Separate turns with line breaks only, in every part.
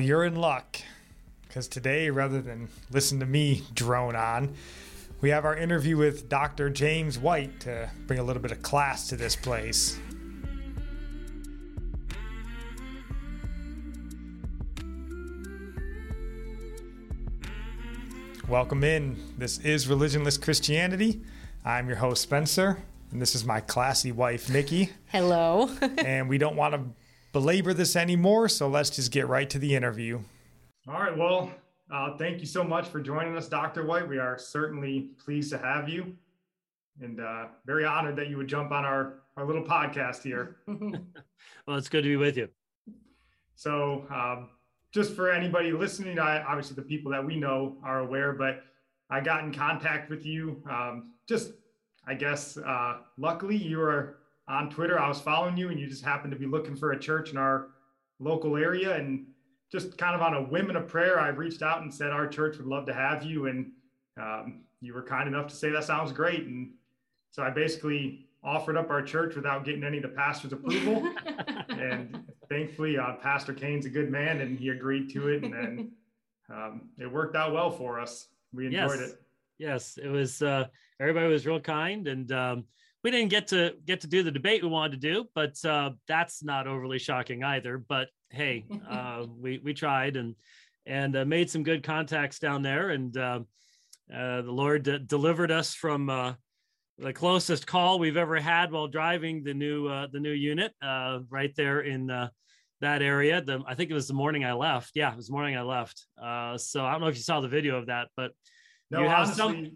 You're in luck because today, rather than listen to me drone on, we have our interview with Dr. James White to bring a little bit of class to this place. Welcome in. This is Religionless Christianity. I'm your host, Spencer, and this is my classy wife, Nikki.
Hello.
and we don't want to belabor this anymore, so let's just get right to the interview. All right. Well, uh, thank you so much for joining us, Dr. White. We are certainly pleased to have you and uh, very honored that you would jump on our, our little podcast here.
well, it's good to be with you.
So, um, just for anybody listening, I, obviously the people that we know are aware, but I got in contact with you. Um, just, I guess, uh, luckily you were on Twitter. I was following you, and you just happened to be looking for a church in our local area. And just kind of on a whim and a prayer, I reached out and said our church would love to have you. And um, you were kind enough to say that sounds great. And so I basically offered up our church without getting any of the pastor's approval. and thankfully, uh, Pastor Kane's a good man, and he agreed to it. And then um, it worked out well for us. We enjoyed
yes.
it.
Yes, it was. Uh, everybody was real kind, and um, we didn't get to get to do the debate we wanted to do, but uh, that's not overly shocking either. But hey, uh, we we tried and and uh, made some good contacts down there, and uh, uh, the Lord d- delivered us from uh, the closest call we've ever had while driving the new the new unit right there in that area. The I think it was the morning I left. Yeah, it was the morning I left. so I don't know if you saw the video of that, but
no, you have honestly, some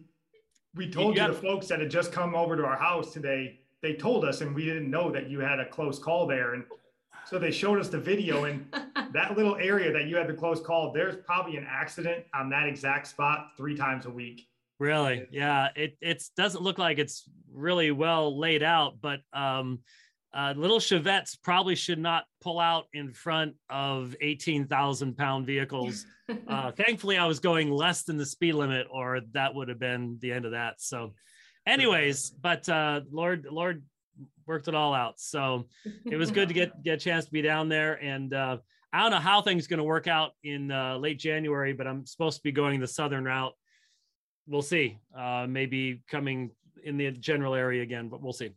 we told you, you the folks that had just come over to our house today, they told us, and we didn't know that you had a close call there. And so they showed us the video, and that little area that you had the close call, there's probably an accident on that exact spot three times a week.
Really? Yeah. It it doesn't look like it's really well laid out, but um, uh, little Chevettes probably should not pull out in front of 18,000 pound vehicles. Uh, thankfully, I was going less than the speed limit, or that would have been the end of that. So, anyways, but uh, Lord, Lord worked it all out. So it was good to get get a chance to be down there. And uh, I don't know how things going to work out in uh, late January, but I'm supposed to be going the southern route. We'll see. Uh, maybe coming in the general area again, but we'll see.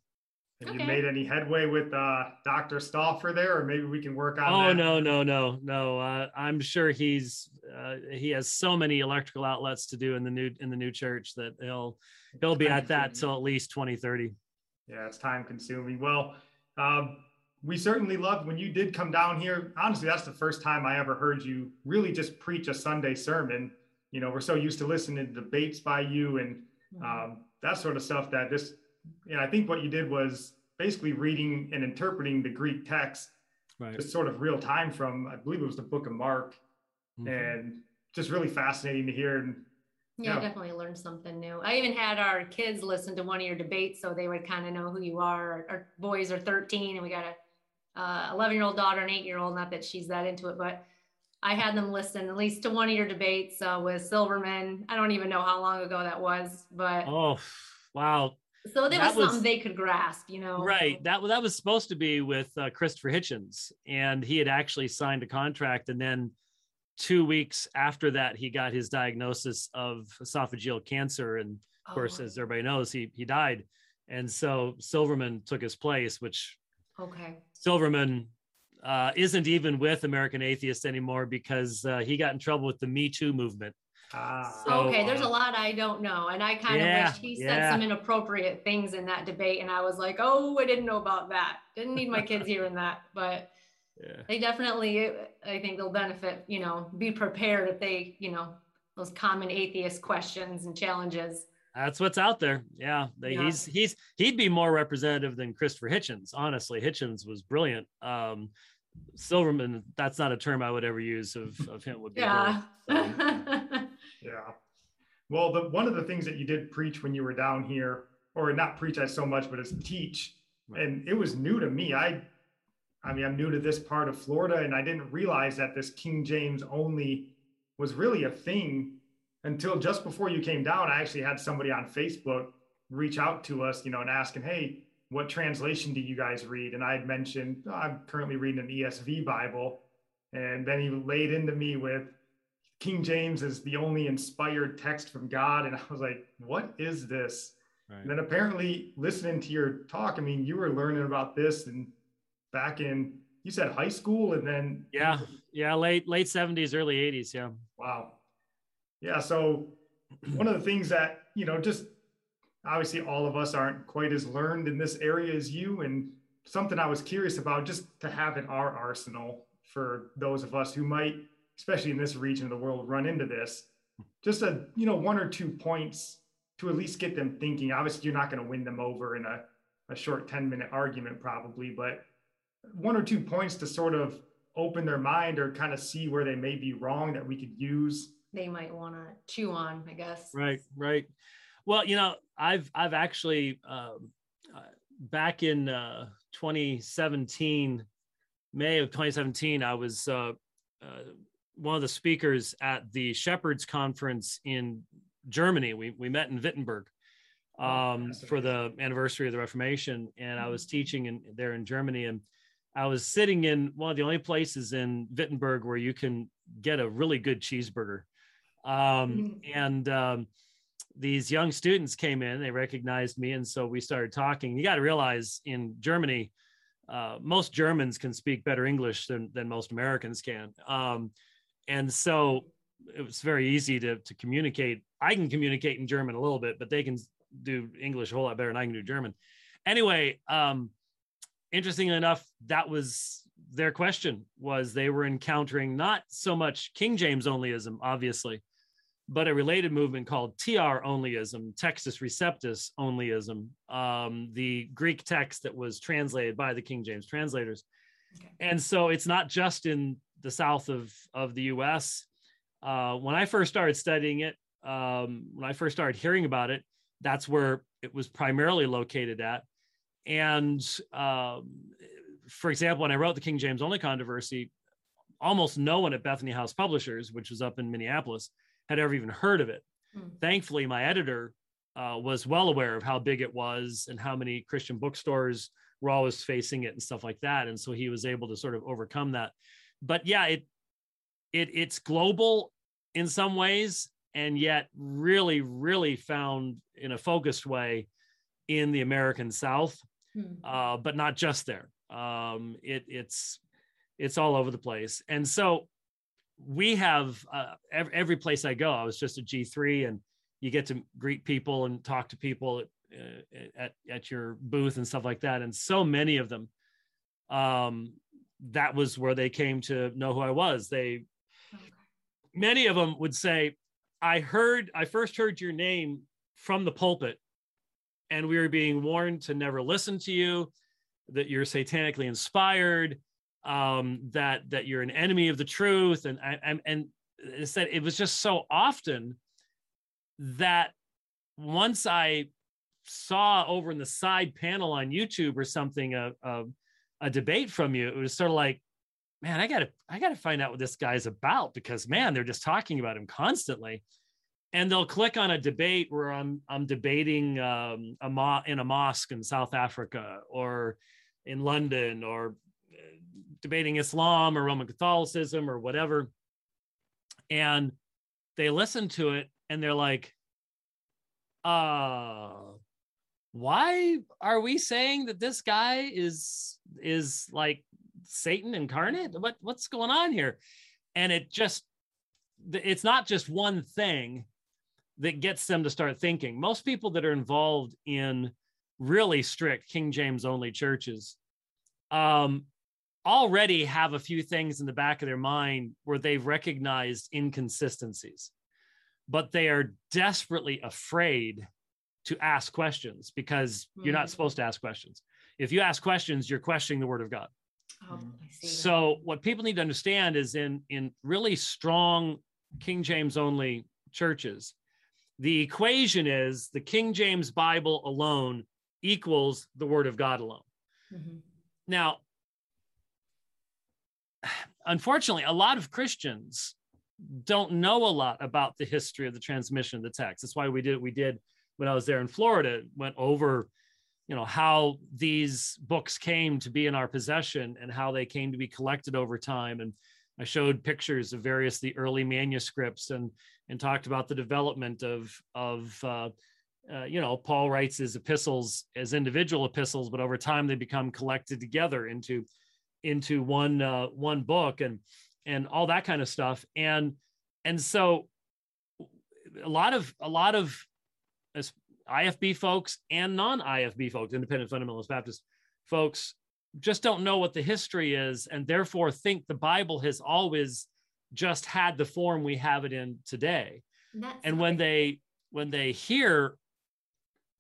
Have okay. you made any headway with uh, Dr. Stauffer there, or maybe we can work on? That?
Oh
that?
no, no, no, no. Uh, I'm sure he's uh, he has so many electrical outlets to do in the new in the new church that he'll he'll be at that till at least 2030.
Yeah, it's time consuming. Well, um, we certainly loved when you did come down here. Honestly, that's the first time I ever heard you really just preach a Sunday sermon. You know, we're so used to listening to debates by you and mm-hmm. um, that sort of stuff that this and I think what you did was basically reading and interpreting the Greek text, right. just sort of real time from, I believe it was the book of Mark, mm-hmm. and just really fascinating to hear. And
yeah, I definitely learned something new. I even had our kids listen to one of your debates so they would kind of know who you are. Our, our boys are 13 and we got a uh, 11 year old daughter and eight year old. Not that she's that into it, but I had them listen at least to one of your debates uh, with Silverman. I don't even know how long ago that was, but
oh, wow,
so there that was something they could grasp, you know.
Right. That that was supposed to be with uh, Christopher Hitchens, and he had actually signed a contract, and then two weeks after that, he got his diagnosis of esophageal cancer, and of oh. course, as everybody knows, he he died, and so Silverman took his place, which
okay,
Silverman uh, isn't even with American Atheists anymore because uh, he got in trouble with the Me Too movement.
Ah. So, okay, there's a uh, lot I don't know. And I kind yeah, of wish he said yeah. some inappropriate things in that debate. And I was like, oh, I didn't know about that. Didn't need my kids hearing that. But yeah. they definitely, I think they'll benefit, you know, be prepared if they, you know, those common atheist questions and challenges.
That's what's out there. Yeah, they, yeah. he's he's he'd be more representative than Christopher Hitchens. Honestly, Hitchens was brilliant. Um, Silverman, that's not a term I would ever use of, of him would be.
Yeah.
yeah. Well, the, one of the things that you did preach when you were down here, or not preach I so much, but as teach. Right. And it was new to me. I, I mean, I'm new to this part of Florida and I didn't realize that this King James only was really a thing until just before you came down. I actually had somebody on Facebook reach out to us, you know, and asking, Hey, what translation do you guys read? And I had mentioned oh, I'm currently reading an ESV Bible, and then he laid into me with King James is the only inspired text from God, and I was like, what is this? Right. And then apparently listening to your talk, I mean, you were learning about this and back in you said high school and then
yeah. Yeah. Late late 70s early 80s yeah.
Wow. Yeah. So one of the things that you know just obviously all of us aren't quite as learned in this area as you. And something i was curious about just to have in our arsenal for those of us who might especially in this region of the world run into this just a you know one or two points to at least get them thinking. Obviously you're not going to win them over in a, a short 10 minute argument probably but one or two points to sort of open their mind or kind of see where they may be wrong that we could use.
They might want to chew on i guess.
Right right. Well, you know, I've I've actually um, uh, back in uh, 2017, May of 2017, I was uh, uh, one of the speakers at the Shepherds Conference in Germany. We we met in Wittenberg oh, um, for the anniversary of the Reformation, and I was mm-hmm. teaching in there in Germany, and I was sitting in one of the only places in Wittenberg where you can get a really good cheeseburger, um, mm-hmm. and um, these young students came in, they recognized me, and so we started talking. You got to realize in Germany, uh, most Germans can speak better English than, than most Americans can. Um, and so it was very easy to, to communicate. I can communicate in German a little bit, but they can do English a whole lot better than I can do German. Anyway, um, interestingly enough, that was their question was they were encountering not so much King James onlyism, obviously, but a related movement called TR onlyism, Textus Receptus onlyism, um, the Greek text that was translated by the King James translators. Okay. And so it's not just in the south of, of the US. Uh, when I first started studying it, um, when I first started hearing about it, that's where it was primarily located at. And um, for example, when I wrote the King James only controversy, almost no one at Bethany House Publishers, which was up in Minneapolis, had ever even heard of it. Mm. Thankfully, my editor uh, was well aware of how big it was and how many Christian bookstores were always facing it and stuff like that. And so he was able to sort of overcome that. But yeah, it it it's global in some ways, and yet really, really found in a focused way in the American South, mm. uh, but not just there. Um, it it's it's all over the place. And so we have uh, every, every, place I go, I was just a G3 and you get to greet people and talk to people at, uh, at, at your booth and stuff like that. And so many of them, um, that was where they came to know who I was. They, many of them would say, I heard, I first heard your name from the pulpit and we were being warned to never listen to you, that you're satanically inspired, um, that that you're an enemy of the truth, and and and it said it was just so often that once I saw over in the side panel on YouTube or something a, a, a debate from you, it was sort of like, man, I gotta I gotta find out what this guy's about because man, they're just talking about him constantly. And they'll click on a debate where I'm I'm debating um, a mo- in a mosque in South Africa or in London or debating Islam or Roman Catholicism or whatever. And they listen to it and they're like, uh, why are we saying that this guy is is like Satan incarnate? What what's going on here? And it just it's not just one thing that gets them to start thinking. Most people that are involved in really strict King James only churches um, already have a few things in the back of their mind where they've recognized inconsistencies, but they are desperately afraid to ask questions because mm-hmm. you're not hmm. supposed to ask questions. If you ask questions, you're questioning the word of God.
Oh,
so what people need to understand is in in really strong King James only churches, the equation is the King James Bible alone equals the Word of God alone. Mm-hmm. Now, unfortunately, a lot of Christians don't know a lot about the history of the transmission of the text. That's why we did what we did when I was there in Florida, went over, you know, how these books came to be in our possession and how they came to be collected over time. And I showed pictures of various the early manuscripts and and talked about the development of of uh, uh, you know Paul writes his epistles as individual epistles, but over time they become collected together into into one uh, one book and and all that kind of stuff and and so a lot of a lot of IFB folks and non-IFB folks, independent fundamentalist Baptist folks, just don't know what the history is and therefore think the Bible has always just had the form we have it in today. That's and when they when they hear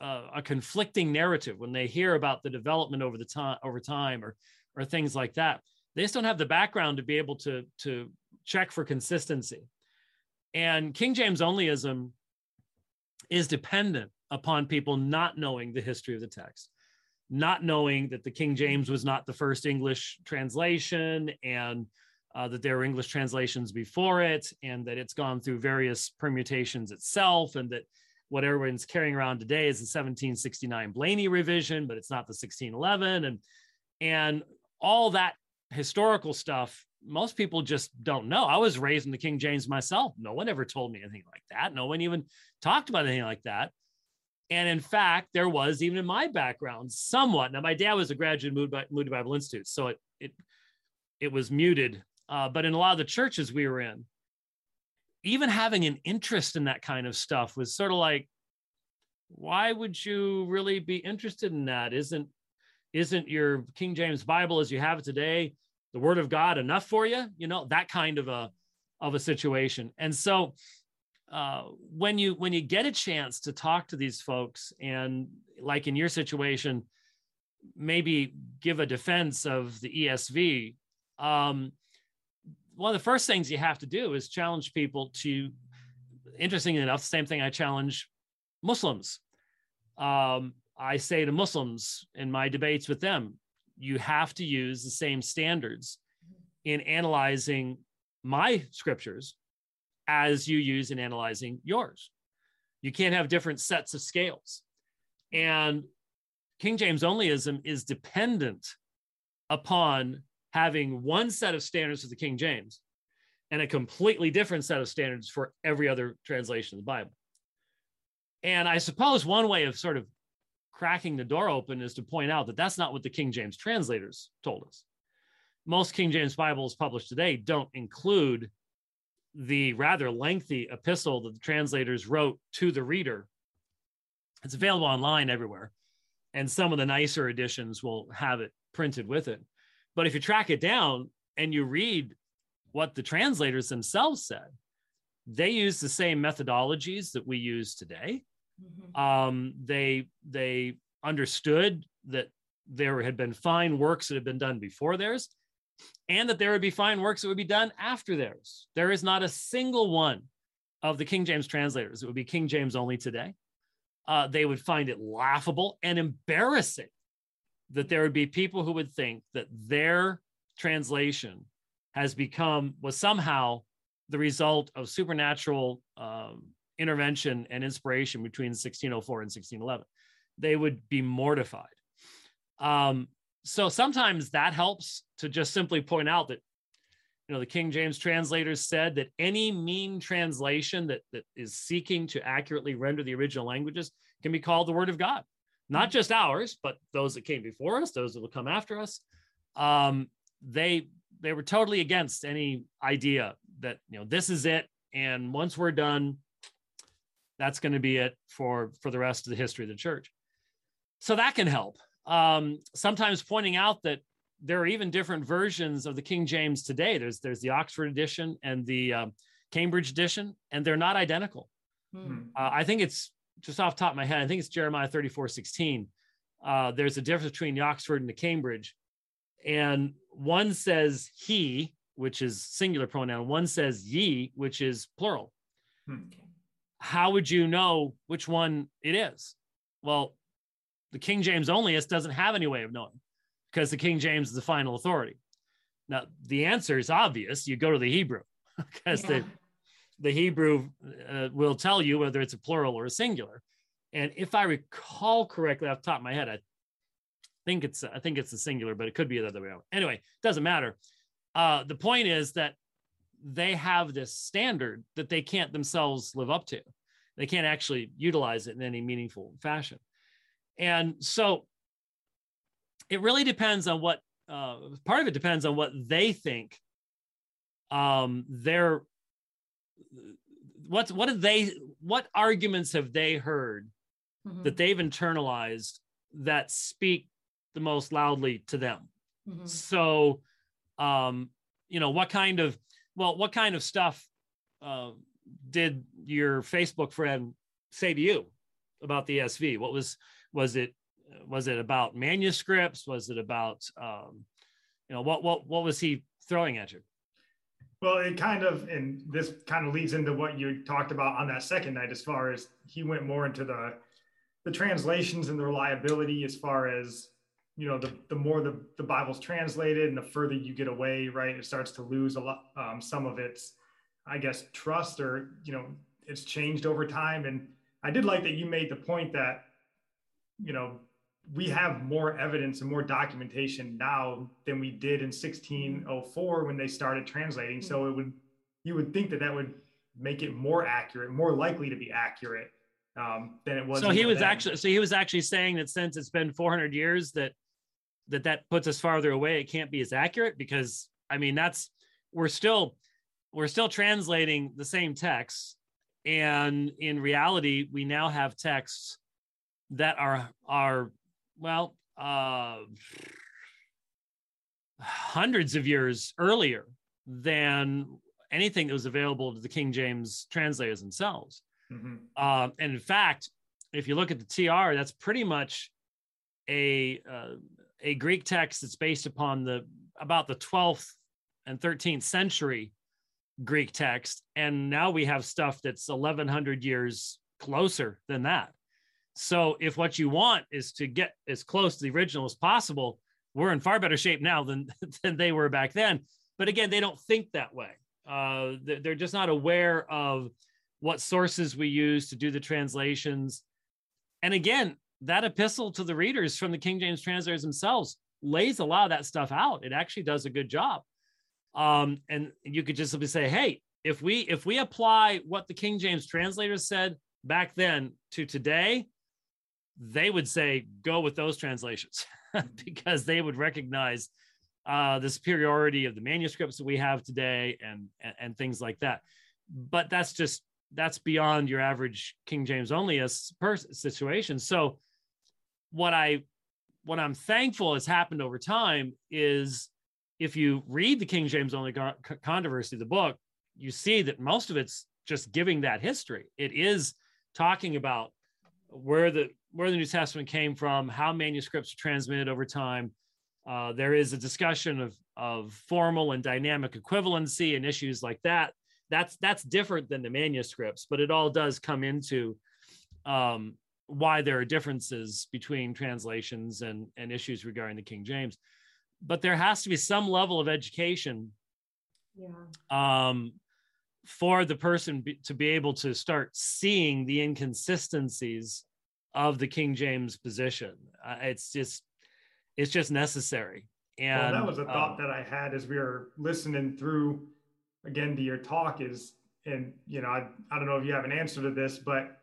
uh, a conflicting narrative, when they hear about the development over the time over time or or things like that, they just don't have the background to be able to to check for consistency. And King James onlyism is dependent upon people not knowing the history of the text, not knowing that the King James was not the first English translation and uh, that there were English translations before it, and that it's gone through various permutations itself, and that what everyone's carrying around today is the 1769 Blaney revision, but it's not the 1611, and and all that historical stuff. Most people just don't know. I was raised in the King James myself. No one ever told me anything like that. No one even talked about anything like that. And in fact, there was even in my background somewhat. Now, my dad was a graduate of Moody Bible Institute, so it it it was muted uh, but in a lot of the churches we were in, even having an interest in that kind of stuff was sort of like, why would you really be interested in that? Isn't isn't your King James Bible as you have it today, the Word of God enough for you? You know that kind of a of a situation. And so uh, when you when you get a chance to talk to these folks, and like in your situation, maybe give a defense of the ESV. Um, one of the first things you have to do is challenge people to interestingly enough same thing i challenge muslims um, i say to muslims in my debates with them you have to use the same standards in analyzing my scriptures as you use in analyzing yours you can't have different sets of scales and king james onlyism is dependent upon having one set of standards for the King James and a completely different set of standards for every other translation of the Bible. And I suppose one way of sort of cracking the door open is to point out that that's not what the King James translators told us. Most King James Bibles published today don't include the rather lengthy epistle that the translators wrote to the reader. It's available online everywhere, and some of the nicer editions will have it printed with it. But if you track it down and you read what the translators themselves said, they use the same methodologies that we use today. Mm-hmm. Um, they they understood that there had been fine works that had been done before theirs, and that there would be fine works that would be done after theirs. There is not a single one of the King James translators. It would be King James only today. Uh, they would find it laughable and embarrassing that there would be people who would think that their translation has become was somehow the result of supernatural um, intervention and inspiration between 1604 and 1611 they would be mortified um, so sometimes that helps to just simply point out that you know the king james translators said that any mean translation that, that is seeking to accurately render the original languages can be called the word of god not just ours, but those that came before us, those that will come after us. Um, they they were totally against any idea that you know this is it, and once we're done, that's going to be it for for the rest of the history of the church. So that can help. Um, sometimes pointing out that there are even different versions of the King James today. There's there's the Oxford edition and the uh, Cambridge edition, and they're not identical. Hmm. Uh, I think it's just off top of my head, I think it's Jeremiah 34 16. Uh, there's a difference between the Oxford and the Cambridge. and one says he, which is singular pronoun. One says ye, which is plural. Hmm. How would you know which one it is? Well, the King James onlyist doesn't have any way of knowing because the King James is the final authority. Now, the answer is obvious. You go to the Hebrew because yeah. the the Hebrew uh, will tell you whether it's a plural or a singular. And if I recall correctly off the top of my head, I think it's I think it's a singular, but it could be the other way around. Anyway, it doesn't matter. Uh, the point is that they have this standard that they can't themselves live up to. They can't actually utilize it in any meaningful fashion. And so it really depends on what uh, part of it depends on what they think um, their what what did they what arguments have they heard mm-hmm. that they've internalized that speak the most loudly to them mm-hmm. so um you know what kind of well what kind of stuff uh, did your facebook friend say to you about the ESV what was was it was it about manuscripts? Was it about um you know what what what was he throwing at you?
Well it kind of and this kind of leads into what you talked about on that second night as far as he went more into the the translations and the reliability as far as you know the, the more the, the bible's translated and the further you get away right it starts to lose a lot um, some of its i guess trust or you know it's changed over time. And i did like that you made the point that you know we have more evidence and more documentation now than we did in 1604 when they started translating so it would you would think that that would make it more accurate more likely to be accurate um, than it was
so he was then. actually so he was actually saying that since it's been 400 years that that that puts us farther away it can't be as accurate because i mean that's we're still we're still translating the same text and in reality we now have texts that are are well uh hundreds of years earlier than anything that was available to the king james translators themselves mm-hmm. uh, and in fact if you look at the tr that's pretty much a uh, a Greek text that's based upon the about the 12th and 13th century Greek text. And now we have stuff that's 1100 years closer than that. So if what you want is to get as close to the original as possible, we're in far better shape now than, than they were back then. But again, they don't think that way. Uh, they're just not aware of what sources we use to do the translations. And again, that epistle to the readers from the King James translators themselves lays a lot of that stuff out. It actually does a good job. Um, and you could just simply say, hey, if we if we apply what the King James translators said back then to today, they would say go with those translations because they would recognize uh, the superiority of the manuscripts that we have today and, and, and things like that. But that's just that's beyond your average King James only situation. So what I what I'm thankful has happened over time is if you read the King James only controversy, the book, you see that most of it's just giving that history. It is talking about where the where the New Testament came from, how manuscripts are transmitted over time. Uh, there is a discussion of of formal and dynamic equivalency and issues like that. That's that's different than the manuscripts, but it all does come into um, why there are differences between translations and, and issues regarding the King James. But there has to be some level of education yeah. um, for the person be, to be able to start seeing the inconsistencies of the King James position. Uh, it's just it's just necessary. And
well, that was a thought um, that I had as we were listening through again to your talk is and you know I, I don't know if you have an answer to this but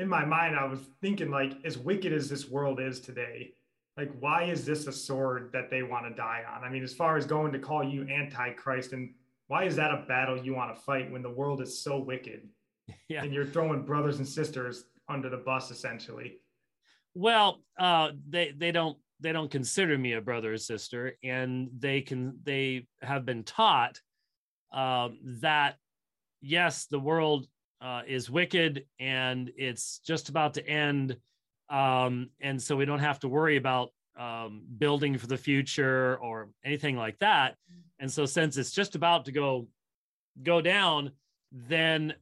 in my mind, I was thinking like, as wicked as this world is today, like why is this a sword that they want to die on? I mean, as far as going to call you antichrist, and why is that a battle you want to fight when the world is so wicked? Yeah. And you're throwing brothers and sisters under the bus essentially.
Well, uh, they they don't they don't consider me a brother or sister, and they can they have been taught uh, that yes, the world uh, is wicked and it's just about to end. Um, and so we don't have to worry about um, building for the future or anything like that. And so since it's just about to go go down, then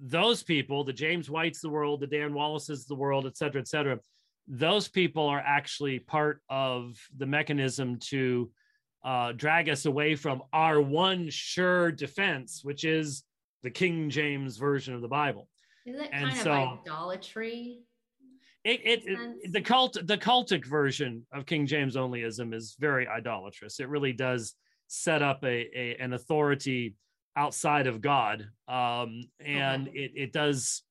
those people, the James Whites the world, the Dan Wallace's the world, et cetera, et cetera, those people are actually part of the mechanism to uh, drag us away from our one sure defense, which is the King James version of the Bible.
Is that and kind so, of idolatry?
It, it, it, the cult the cultic version of King James onlyism is very idolatrous. It really does set up a, a an authority outside of God, um, and okay. it it does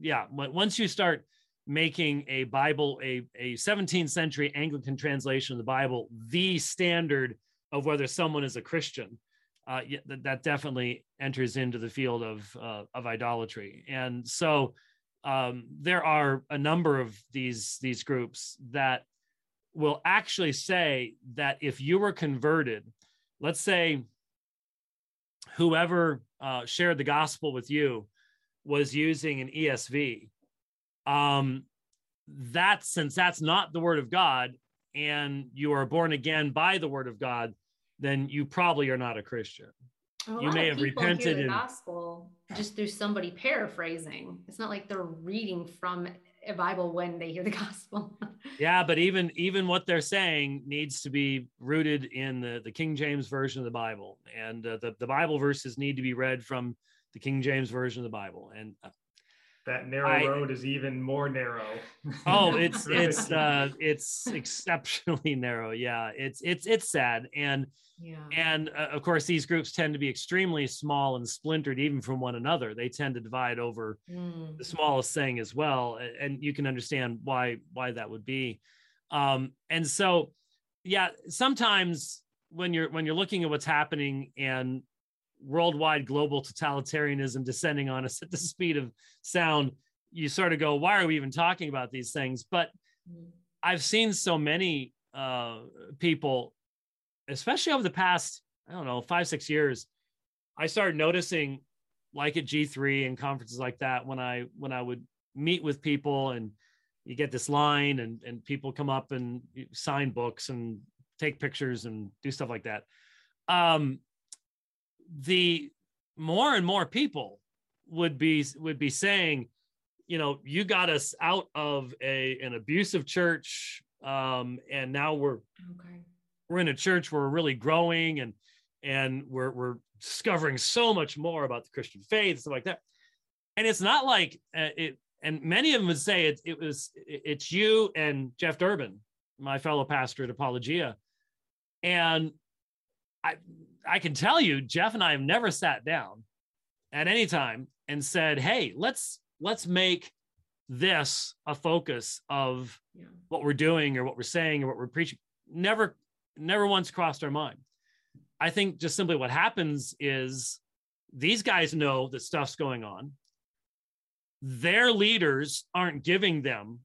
yeah. Once you start making a Bible a a 17th century Anglican translation of the Bible the standard of whether someone is a Christian, uh, that, that definitely enters into the field of uh, of idolatry. And so um, there are a number of these these groups that will actually say that if you were converted, let's say whoever uh, shared the gospel with you was using an ESV, um, that since that's not the word of God and you are born again by the word of God, then you probably are not a Christian.
A you may have repented in gospel just through somebody paraphrasing. It's not like they're reading from a Bible when they hear the gospel.
yeah, but even even what they're saying needs to be rooted in the, the King James version of the Bible, and uh, the the Bible verses need to be read from the King James version of the Bible. And uh,
that narrow I, road is even more narrow.
oh, it's it's uh it's exceptionally narrow. Yeah, it's it's it's sad and yeah. and uh, of course these groups tend to be extremely small and splintered even from one another. They tend to divide over mm. the smallest thing as well and you can understand why why that would be. Um and so yeah, sometimes when you're when you're looking at what's happening and worldwide global totalitarianism descending on us at the speed of sound, you sort of go, why are we even talking about these things? But I've seen so many uh, people, especially over the past, I don't know, five, six years, I started noticing like at G3 and conferences like that when I when I would meet with people and you get this line and and people come up and sign books and take pictures and do stuff like that. Um, the more and more people would be would be saying you know you got us out of a an abusive church um and now we're okay. We're in a church where we're really growing and and we're we're discovering so much more about the christian faith and stuff like that and it's not like uh, it and many of them would say it, it was it, it's you and jeff durbin my fellow pastor at apologia and i I can tell you, Jeff and I have never sat down at any time and said, "Hey, let's let's make this a focus of yeah. what we're doing or what we're saying or what we're preaching." Never, never once crossed our mind. I think just simply what happens is these guys know that stuff's going on. Their leaders aren't giving them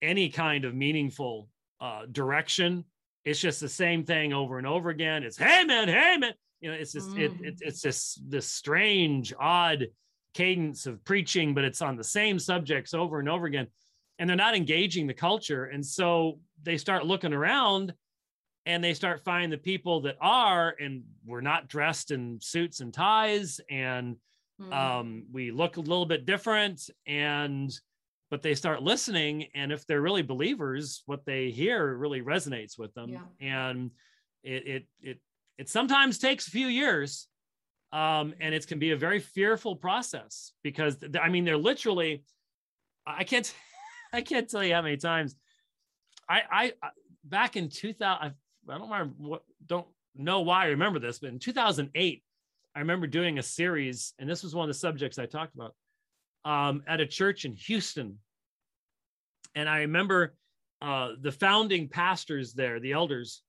any kind of meaningful uh, direction it's just the same thing over and over again. It's hey man, hey man. You know, it's just mm. it, it, it's just this strange, odd cadence of preaching, but it's on the same subjects over and over again. And they're not engaging the culture. And so they start looking around and they start finding the people that are, and we're not dressed in suits and ties, and mm. um, we look a little bit different. And but they start listening and if they're really believers what they hear really resonates with them yeah. and it, it it it sometimes takes a few years um, and it can be a very fearful process because i mean they're literally i can't i can't tell you how many times i i back in 2000 i don't remember what don't know why i remember this but in 2008 i remember doing a series and this was one of the subjects i talked about um, at a church in Houston. And I remember uh, the founding pastors there, the elders,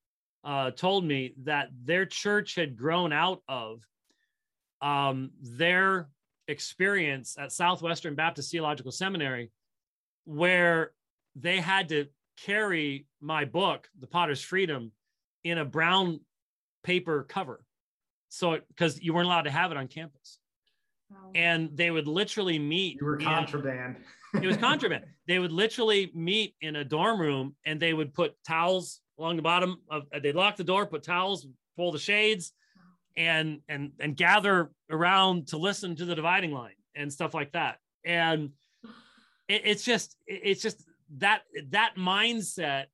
uh, told me that their church had grown out of um, their experience at Southwestern Baptist Theological Seminary, where they had to carry my book, The Potter's Freedom, in a brown paper cover. So, because you weren't allowed to have it on campus. Oh. and they would literally meet.
You were contraband.
In, it was contraband. They would literally meet in a dorm room, and they would put towels along the bottom of. Uh, they'd lock the door, put towels, pull the shades, and and and gather around to listen to the dividing line and stuff like that. And it, it's just it's just that that mindset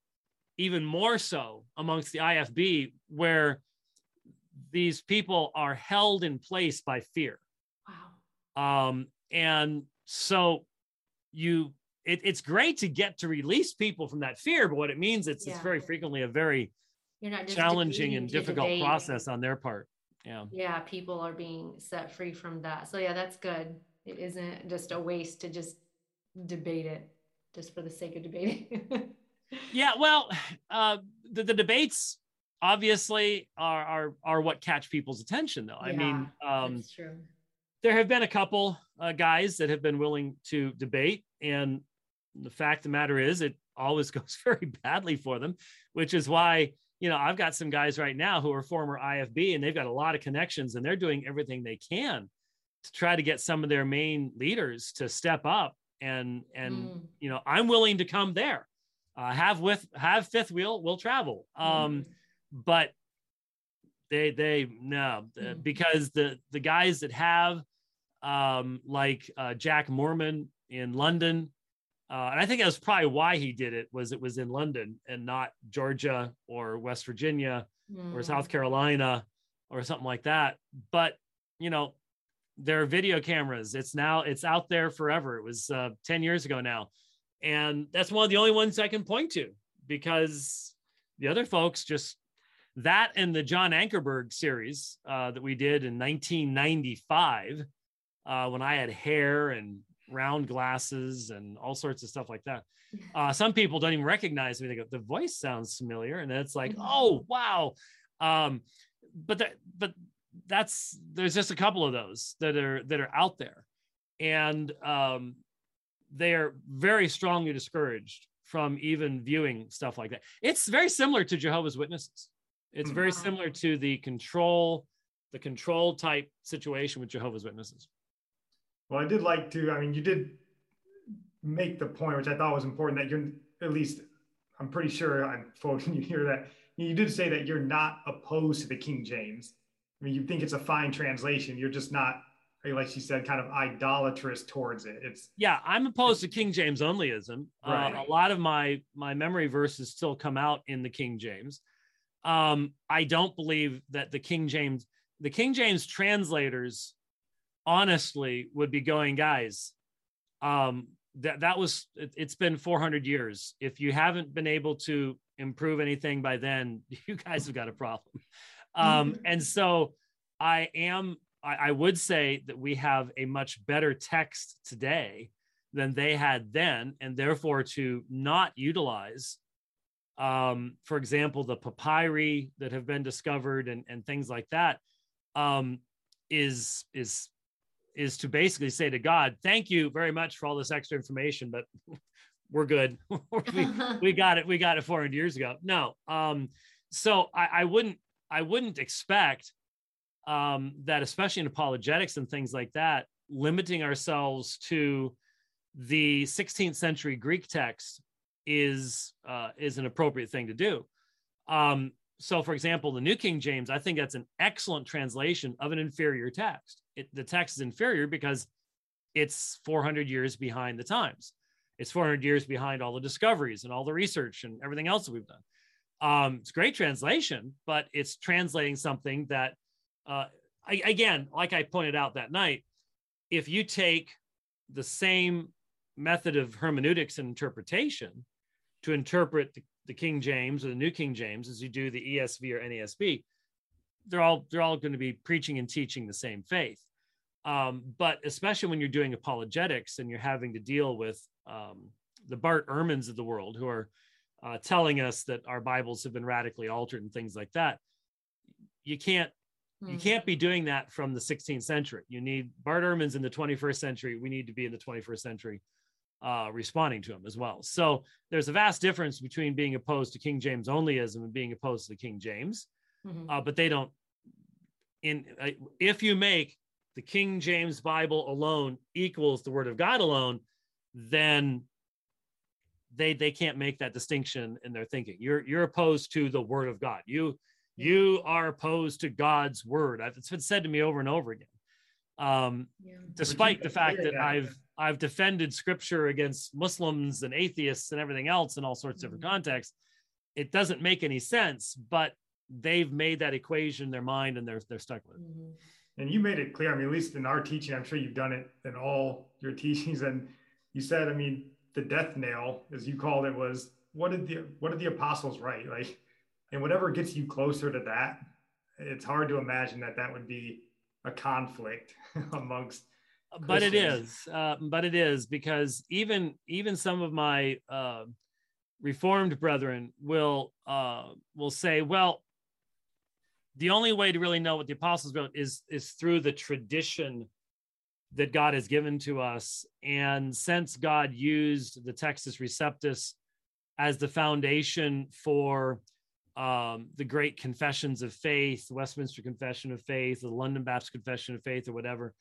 even more so amongst the IFB where these people are held in place by fear. Wow. Um, and so you it, it's great to get to release people from that fear, but what it means it's yeah. it's very frequently a very challenging and difficult process on their part. Yeah.
Yeah, people are being set free from that. So yeah, that's good. It isn't just a waste to just debate it just for the sake of debating.
yeah, well, uh, the, the debates obviously are, are are what catch people's attention though. Yeah, I mean, um, that's true. There have been a couple uh, guys that have been willing to debate, and the fact of the matter is, it always goes very badly for them, which is why you know I've got some guys right now who are former IFB, and they've got a lot of connections, and they're doing everything they can to try to get some of their main leaders to step up and and mm. you know i'm willing to come there uh, have with have fifth wheel will travel um mm. but they they no mm. because the the guys that have um like uh, jack moorman in london uh, and i think that's probably why he did it was it was in london and not georgia or west virginia or south mm. carolina or something like that but you know there are video cameras. It's now it's out there forever. It was uh, 10 years ago now. And that's one of the only ones I can point to because the other folks just that and the John Ankerberg series uh, that we did in 1995 uh, when I had hair and round glasses and all sorts of stuff like that. Uh, some people don't even recognize me. They go, the voice sounds familiar. And it's like, mm-hmm. oh, wow. Um, but that, but that's there's just a couple of those that are that are out there and um, they are very strongly discouraged from even viewing stuff like that. It's very similar to jehovah's witnesses. It's very mm-hmm. similar to the control the control type situation with jehovah's witnesses.
Well i did like to i mean you did make the point which i thought was important that you're at least i'm pretty sure i'm quoting you here that. You did say that you're not opposed to the king james. I mean, you think it's a fine translation. You're just not, like she said, kind of idolatrous towards it. It's
yeah. I'm opposed to King James onlyism. Uh, right. Uh, a lot of my my memory verses still come out in the King James. Um, I don't believe that the King James the King James translators honestly would be going, guys. Um, that that was it, it's been 400 years. If you haven't been able to improve anything by then, you guys have got a problem. Um, mm-hmm. and so I am, I, I would say that we have a much better text today than they had then, and therefore to not utilize, um, for example, the papyri that have been discovered and, and things like that, um, is is is to basically say to God, "Thank you very much for all this extra information, but we're good. we, we got it. We got it 400 years ago." No, um, so I, I wouldn't I wouldn't expect um, that, especially in apologetics and things like that, limiting ourselves to the 16th century Greek text is uh, is an appropriate thing to do. Um, so, for example, the New King James, I think that's an excellent translation of an inferior text. It, the text is inferior because it's 400 years behind the times. It's 400 years behind all the discoveries and all the research and everything else that we've done. Um, it's great translation, but it's translating something that, uh, I, again, like I pointed out that night, if you take the same method of hermeneutics and interpretation to interpret the, the King James or the New King James as you do the ESV or NASB, they're all they're all going to be preaching and teaching the same faith. Um, but especially when you're doing apologetics and you're having to deal with um, the Bart Ehrmans of the world who are uh, telling us that our Bibles have been radically altered and things like that. You can't mm-hmm. you hmm. can't be doing that from the 16th century. You need Bart Ehrman's in the 21st century. We need to be in the 21st century uh, responding to him as well. So there's a vast difference between being opposed to King James onlyism and being opposed to the King James. Mm-hmm. Uh, but they don't. In uh, if you make the King James Bible alone equals the Word of God alone, then they they can't make that distinction in their thinking. You're you're opposed to the Word of God. You you are opposed to God's Word. It's been said to me over and over again. Um, yeah. Despite the fact that I've I've defended Scripture against Muslims and atheists and everything else in all sorts of different mm-hmm. contexts, it doesn't make any sense. But they've made that equation in their mind and they're they're stuck with it. Mm-hmm
and you made it clear. I mean, at least in our teaching, I'm sure you've done it in all your teachings. And you said, I mean, the death nail, as you called it, was what did the what did the apostles write? Like, and whatever gets you closer to that, it's hard to imagine that that would be a conflict amongst.
But it is, uh, but it is because even even some of my uh, reformed brethren will uh, will say, well, the only way to really know what the apostles wrote is is through the tradition that God has given to us. And since God used the Textus Receptus as the foundation for um, the great confessions of faith, Westminster Confession of Faith, the London Baptist Confession of Faith, or whatever,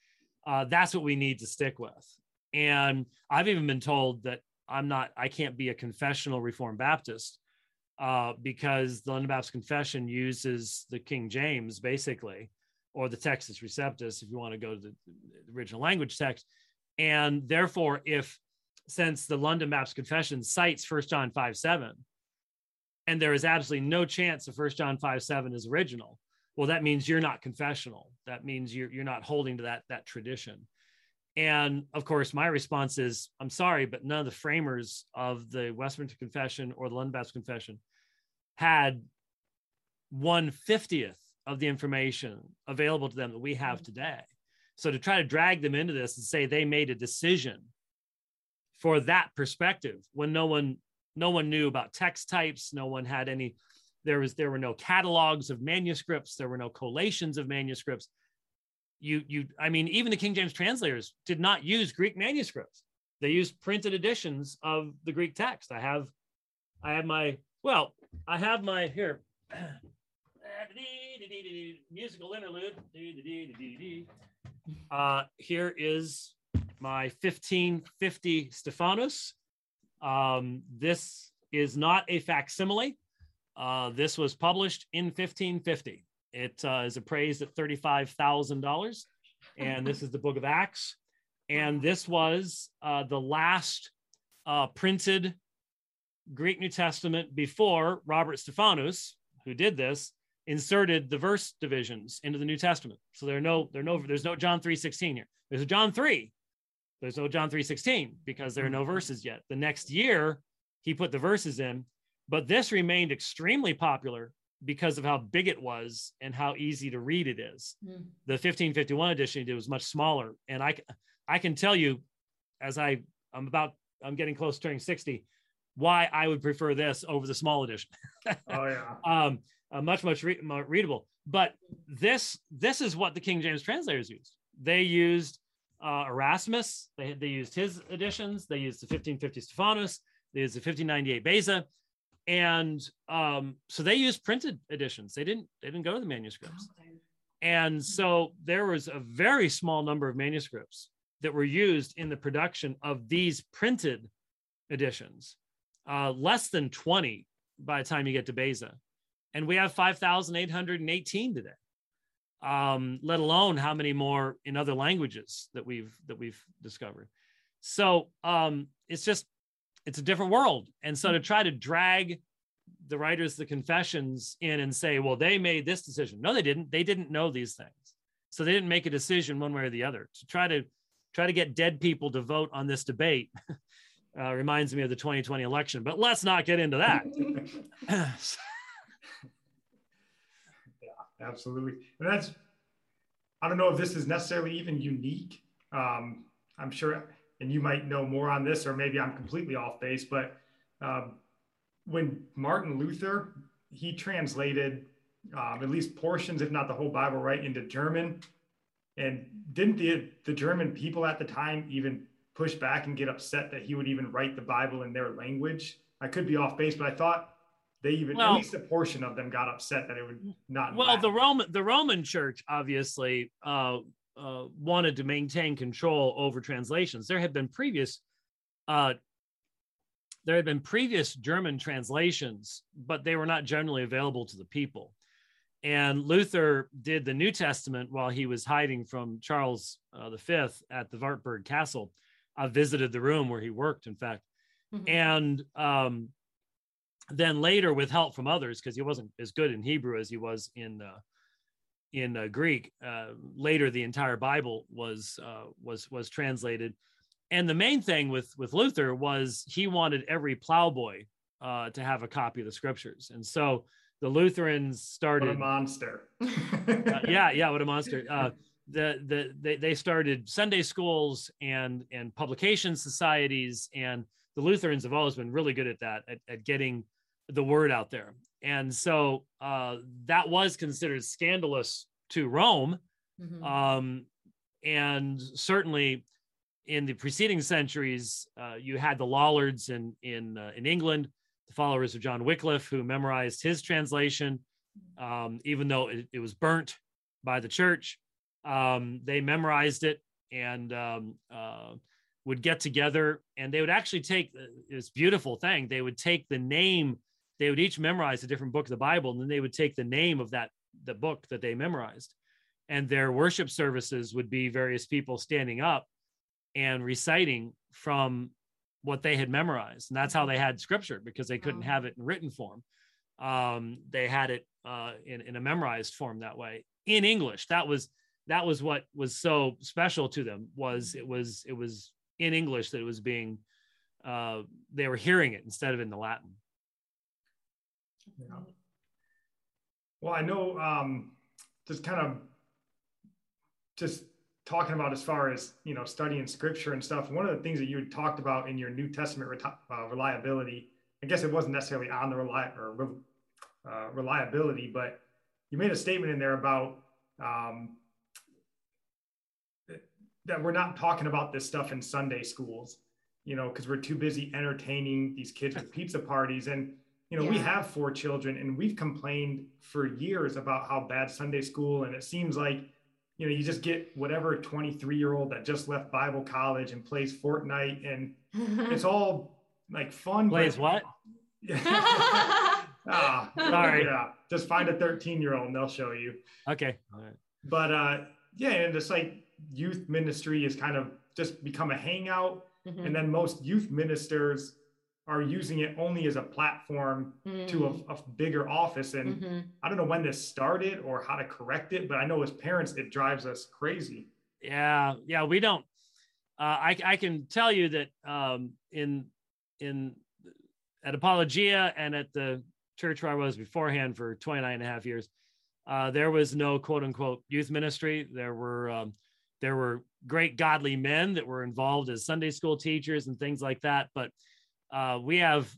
uh, that's what we need to stick with. And I've even been told that I'm not, I can't be a confessional Reformed Baptist uh, because the London Baptist Confession uses the King James basically, or the Textus Receptus, if you want to go to the, original language text. And therefore, if since the London Baptist Confession cites First John 5 7, and there is absolutely no chance that First John 5 7 is original, well, that means you're not confessional. That means you're, you're not holding to that, that tradition. And of course, my response is, I'm sorry, but none of the framers of the Westminster Confession or the London Baptist Confession had one fiftieth of the information available to them that we have mm-hmm. today. So to try to drag them into this and say they made a decision for that perspective when no one no one knew about text types, no one had any there was there were no catalogs of manuscripts, there were no collations of manuscripts. You you i mean even the king james translators did not use greek manuscripts. They used printed editions of the greek text. I have i have my well i have my here. Musical interlude. Uh here is my 1550 stephanus um this is not a facsimile uh this was published in 1550 it uh, is appraised at $35,000. And this is the book of Acts. And this was uh, the last uh, printed Greek New Testament before Robert Stephanus, who did this, inserted the verse divisions into the New Testament. So there are no, there are no, there's no John 3.16 here. There's a John 3. There's no John 3.16 because there are no verses yet. The next year, he put the verses in, but this remained extremely popular because of how big it was and how easy to read it is. Mm. The 1551 edition it was much smaller, and I I can tell you, as I I'm about I'm getting close to turning 60, why I would prefer this over the small edition.
oh yeah,
um, uh, much much re- more readable. But this this is what the King James translators used. They used uh, Erasmus. They they used his editions. They used the 1550 Stephanus. They used the 1598 Beza and um, so they used printed editions they didn't they didn't go to the manuscripts okay. and so there was a very small number of manuscripts that were used in the production of these printed editions uh, less than 20 by the time you get to beza and we have 5818 today um, let alone how many more in other languages that we've that we've discovered so um, it's just it's a different world. And so to try to drag the writers the confessions in and say, well, they made this decision. No, they didn't. They didn't know these things. So they didn't make a decision one way or the other. To try to try to get dead people to vote on this debate uh, reminds me of the 2020 election. But let's not get into that.
absolutely. And that's I don't know if this is necessarily even unique. Um, I'm sure and you might know more on this, or maybe I'm completely off base, but um, when Martin Luther, he translated um, at least portions, if not the whole Bible, right into German. And didn't the, the German people at the time even push back and get upset that he would even write the Bible in their language? I could be off base, but I thought they even well, at least a portion of them got upset that it would not.
Well, the Roman the Roman Church obviously uh, uh, wanted to maintain control over translations. There had been previous uh, there had been previous German translations, but they were not generally available to the people. And Luther did the New Testament while he was hiding from Charles uh, V at the Wartburg Castle. I visited the room where he worked, in fact. Mm-hmm. And um, then later, with help from others, because he wasn't as good in Hebrew as he was in uh, in uh, Greek. Uh, later, the entire Bible was uh, was was translated, and the main thing with with Luther was he wanted every plowboy uh, to have a copy of the scriptures, and so the Lutherans started.
What a monster!
Uh, yeah, yeah, what a monster! Uh, the the they, they started Sunday schools and and publication societies, and the Lutherans have always been really good at that at, at getting the word out there and so uh, that was considered scandalous to Rome, mm-hmm. um, and certainly in the preceding centuries, uh, you had the Lollards in in uh, in England, the followers of John Wycliffe, who memorized his translation, um, even though it, it, was burnt by the church. Um, they memorized it and um, uh, would get together, and they would actually take uh, this beautiful thing. They would take the name they would each memorize a different book of the Bible, and then they would take the name of that the book that they memorized, and their worship services would be various people standing up and reciting from what they had memorized, and that's how they had scripture because they couldn't have it in written form. Um, they had it uh, in, in a memorized form that way in English. That was that was what was so special to them was it was it was in English that it was being uh, they were hearing it instead of in the Latin.
Yeah. Well, I know um, just kind of just talking about as far as you know studying scripture and stuff. One of the things that you had talked about in your New Testament uh, reliability, I guess it wasn't necessarily on the reli- or uh, reliability, but you made a statement in there about um, that we're not talking about this stuff in Sunday schools, you know, because we're too busy entertaining these kids with pizza parties and you know, yeah. we have four children and we've complained for years about how bad Sunday school and it seems like you know, you just get whatever 23 year old that just left Bible college and plays Fortnite and it's all like fun.
Plays what?
ah, sorry. Yeah. Just find a 13 year old and they'll show you.
Okay.
But uh, yeah, and it's like youth ministry is kind of just become a hangout. Mm-hmm. And then most youth ministers are using it only as a platform mm-hmm. to a, mm. a, bigger office. And mm-hmm. I don't know when this started or how to correct it, but I know as parents, it drives us crazy.
Yeah. Yeah. We don't, uh, I, I can tell you that um, in, in, at Apologia and at the church where I was beforehand for 29 and a half years, uh, there was no quote unquote youth ministry. There were, um, there were great godly men that were involved as Sunday school teachers and things like that. But uh, we have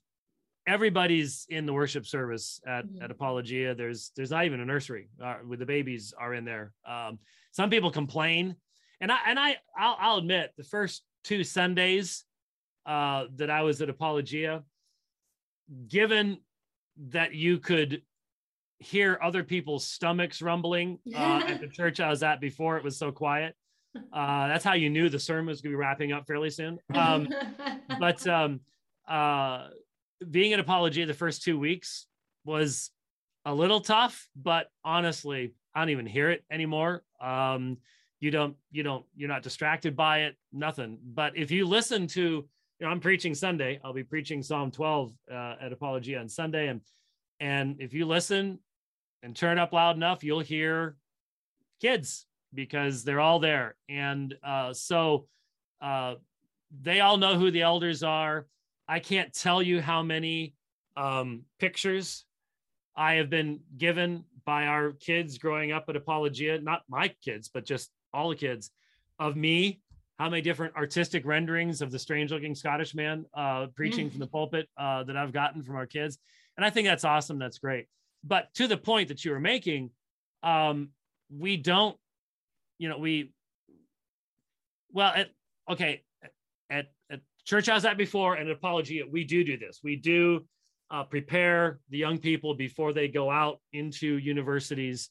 everybody's in the worship service at, mm-hmm. at apologia. There's there's not even a nursery uh, with the babies are in there. Um, some people complain. And i and i i'll, I'll admit the first two sundays uh, that i was at apologia given that you could hear other people's stomachs rumbling uh, at the church i was at before it was so quiet. Uh, that's how you knew the sermon was going to be wrapping up fairly soon. Um, but um, uh, being at Apologia the first two weeks was a little tough, but honestly, I don't even hear it anymore. Um, you don't, you don't, you're not distracted by it, nothing. But if you listen to, you know, I'm preaching Sunday. I'll be preaching Psalm 12 uh, at Apologia on Sunday, and and if you listen and turn up loud enough, you'll hear kids because they're all there, and uh, so uh, they all know who the elders are. I can't tell you how many um, pictures I have been given by our kids growing up at Apologia, not my kids, but just all the kids of me, how many different artistic renderings of the strange looking Scottish man uh, preaching from the pulpit uh, that I've gotten from our kids. And I think that's awesome. That's great. But to the point that you were making, um, we don't, you know, we, well, at, okay, at church has that before and Apologia we do do this we do uh, prepare the young people before they go out into universities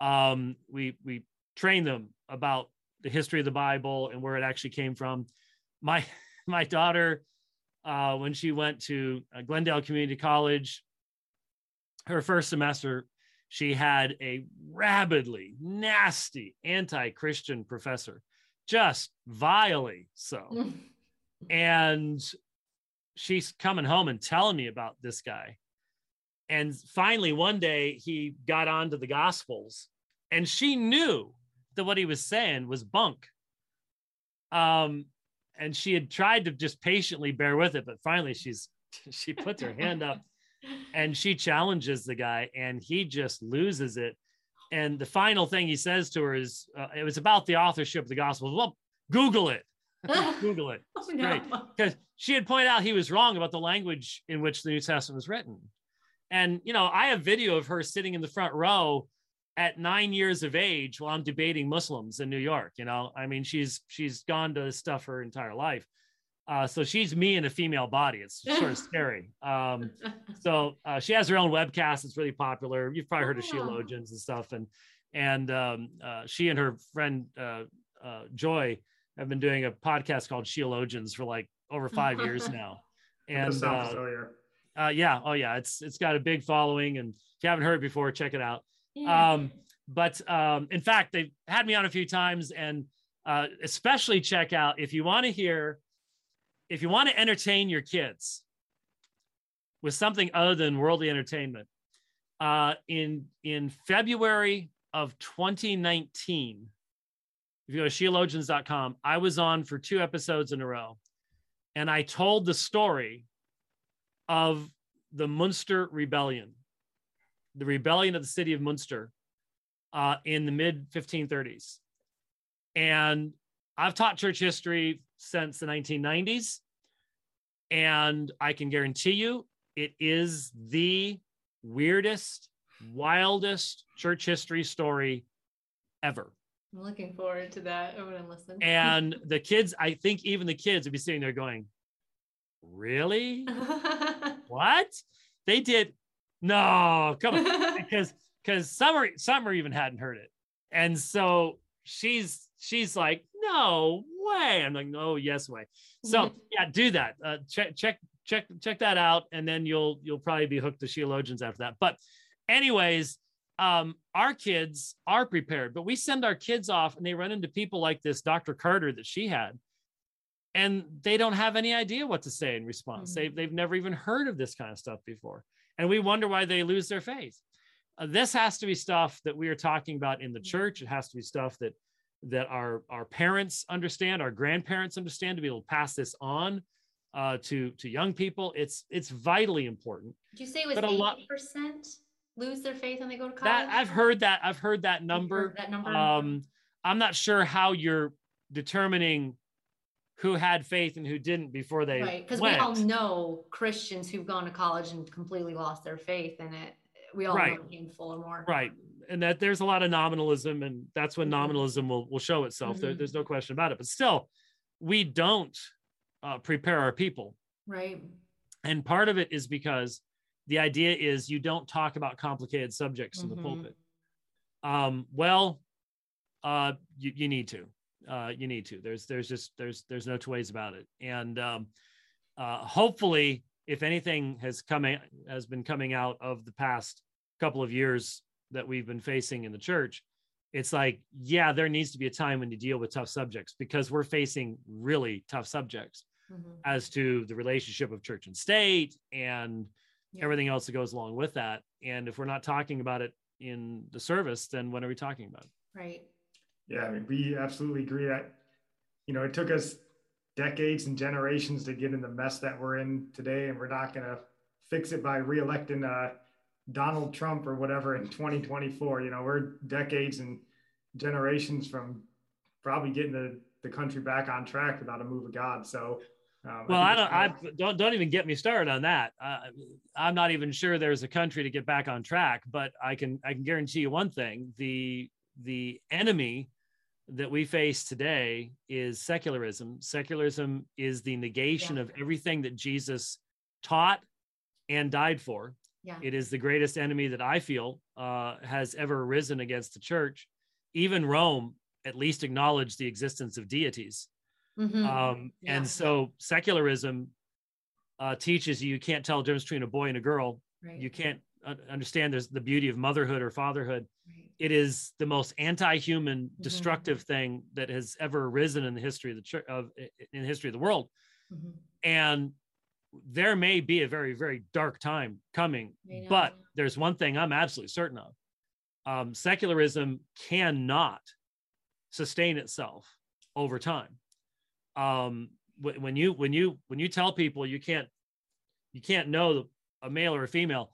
um, we we train them about the history of the Bible and where it actually came from. My my daughter, uh, when she went to uh, Glendale Community College, her first semester, she had a rabidly nasty anti-Christian professor, just vilely so. and she's coming home and telling me about this guy. And finally, one day he got onto the Gospels, and she knew that what he was saying was bunk. Um, and she had tried to just patiently bear with it, but finally she's she puts her hand up and she challenges the guy, and he just loses it. And the final thing he says to her is, uh, "It was about the authorship of the Gospels." Well, Google it. Google it. It's great because she had pointed out he was wrong about the language in which the New Testament was written. And you know, I have video of her sitting in the front row at nine years of age while I'm debating Muslims in New York. You know, I mean, she's she's gone to this stuff her entire life. Uh, so she's me in a female body. It's sort of scary. Um, so uh, she has her own webcast. It's really popular. You've probably heard of Sheologians and stuff. And and um, uh, she and her friend uh, uh, Joy have been doing a podcast called Sheologians for like over five years now. And uh, yeah, oh yeah, it's it's got a big following. And if you haven't heard it before, check it out. Yeah. Um, but um, in fact, they've had me on a few times, and uh, especially check out if you want to hear if you want to entertain your kids with something other than worldly entertainment, uh, in in February of 2019, if you go to sheologians.com, I was on for two episodes in a row, and I told the story of the Munster Rebellion, the rebellion of the city of Munster uh, in the mid 1530s. And I've taught church history since the 1990s. And I can guarantee you it is the weirdest, wildest church history story ever.
I'm looking forward to that. I'm going to listen.
And the kids, I think even the kids would be sitting there going, Really? what? They did. No, come on. because because Summer Summer even hadn't heard it. And so she's she's like, no way. I'm like, no, yes way. So yeah, do that. Uh, check check check check that out, and then you'll you'll probably be hooked to Sheologians after that. But anyways, um, our kids are prepared, but we send our kids off and they run into people like this Dr. Carter that she had, and they don't have any idea what to say in response. Mm-hmm. They've they've never even heard of this kind of stuff before, and we wonder why they lose their faith. Uh, this has to be stuff that we are talking about in the church. It has to be stuff that that our our parents understand, our grandparents understand to be able to pass this on uh, to to young people. It's it's vitally important.
Did you say it was eighty percent lose their faith when they go to college?
That I've heard that I've heard that number.
Heard that number.
Um, I'm not sure how you're determining who had faith and who didn't before they
right because we all know Christians who've gone to college and completely lost their faith in it. We all right. know painful or more.
Right and that there's a lot of nominalism and that's when mm-hmm. nominalism will, will show itself mm-hmm. there, there's no question about it but still we don't uh, prepare our people
right
and part of it is because the idea is you don't talk about complicated subjects mm-hmm. in the mm-hmm. pulpit um, well uh, you, you need to uh, you need to there's there's just there's there's no two ways about it and um, uh, hopefully if anything has coming has been coming out of the past couple of years that we've been facing in the church it's like yeah there needs to be a time when you deal with tough subjects because we're facing really tough subjects mm-hmm. as to the relationship of church and state and yeah. everything else that goes along with that and if we're not talking about it in the service then when are we talking about it
right
yeah I mean, we absolutely agree that you know it took us decades and generations to get in the mess that we're in today and we're not going to fix it by reelecting uh, Donald Trump or whatever in 2024. You know, we're decades and generations from probably getting the, the country back on track without a move of God. So,
um, well, I, I don't, I don't, don't even get me started on that. Uh, I'm not even sure there's a country to get back on track, but I can, I can guarantee you one thing: the the enemy that we face today is secularism. Secularism is the negation yeah. of everything that Jesus taught and died for.
Yeah.
It is the greatest enemy that I feel uh, has ever risen against the church. Even Rome at least acknowledged the existence of deities. Mm-hmm. Um, yeah. And so secularism uh, teaches you you can't tell the difference between a boy and a girl. Right. You can't understand there's the beauty of motherhood or fatherhood. Right. It is the most anti-human, mm-hmm. destructive thing that has ever arisen in the history of the church of in the history of the world. Mm-hmm. And there may be a very very dark time coming, but there's one thing I'm absolutely certain of: um, secularism cannot sustain itself over time. Um, when you when you when you tell people you can't you can't know a male or a female,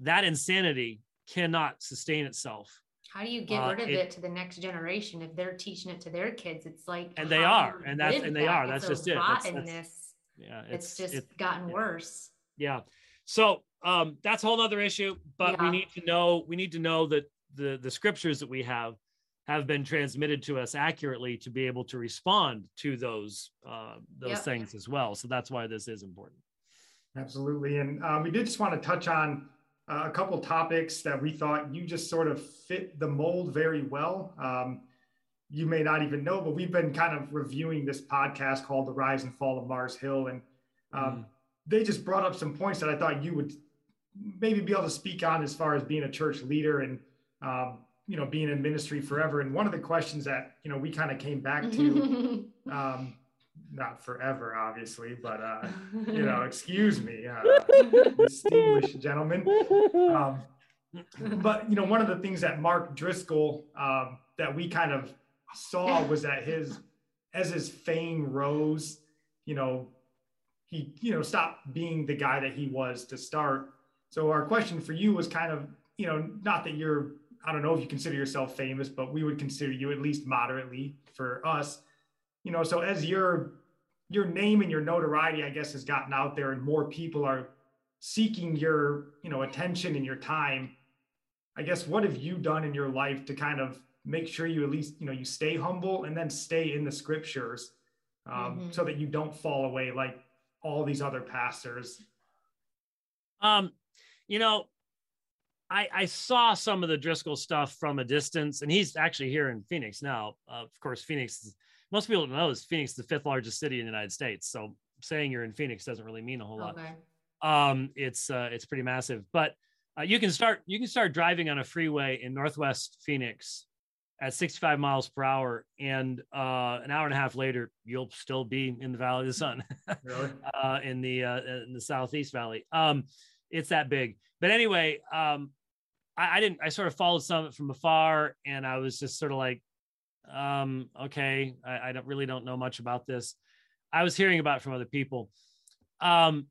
that insanity cannot sustain itself.
How do you get uh, rid of it, it, to the next generation if they're teaching it to their kids? It's like
and they are, and that's and they that? are. That's just it. That's,
that's, yeah, it's, it's just it's, gotten worse.
Yeah. So um, that's a whole other issue, but yeah. we need to know we need to know that the the scriptures that we have have been transmitted to us accurately to be able to respond to those uh, those yep. things as well. So that's why this is important.
Absolutely, and uh, we did just want to touch on uh, a couple topics that we thought you just sort of fit the mold very well. Um, you may not even know, but we've been kind of reviewing this podcast called "The Rise and Fall of Mars Hill," and um, mm. they just brought up some points that I thought you would maybe be able to speak on as far as being a church leader and um, you know being in ministry forever. And one of the questions that you know we kind of came back to um not forever obviously but uh you know excuse me uh, distinguished gentlemen. Um but you know one of the things that mark driscoll um that we kind of saw was that his as his fame rose you know he you know stopped being the guy that he was to start. So our question for you was kind of you know not that you're I don't know if you consider yourself famous, but we would consider you at least moderately for us. You know, so as your your name and your notoriety, I guess, has gotten out there and more people are seeking your, you know, attention and your time. I guess what have you done in your life to kind of make sure you at least, you know, you stay humble and then stay in the scriptures um, mm-hmm. so that you don't fall away like all these other pastors?
Um, you know, I, I saw some of the Driscoll stuff from a distance, and he's actually here in Phoenix now. Uh, of course, Phoenix. Most people don't know is Phoenix is the fifth largest city in the United States. So saying you're in Phoenix doesn't really mean a whole lot. Um, it's uh, it's pretty massive, but uh, you can start you can start driving on a freeway in Northwest Phoenix at 65 miles per hour, and uh, an hour and a half later, you'll still be in the Valley of the Sun, really? uh, in the uh, in the Southeast Valley. Um, it's that big. But anyway, um, I, I, didn't. I sort of followed some of it from afar, and I was just sort of like, um, okay, I, I don't really don't know much about this. I was hearing about it from other people. Um,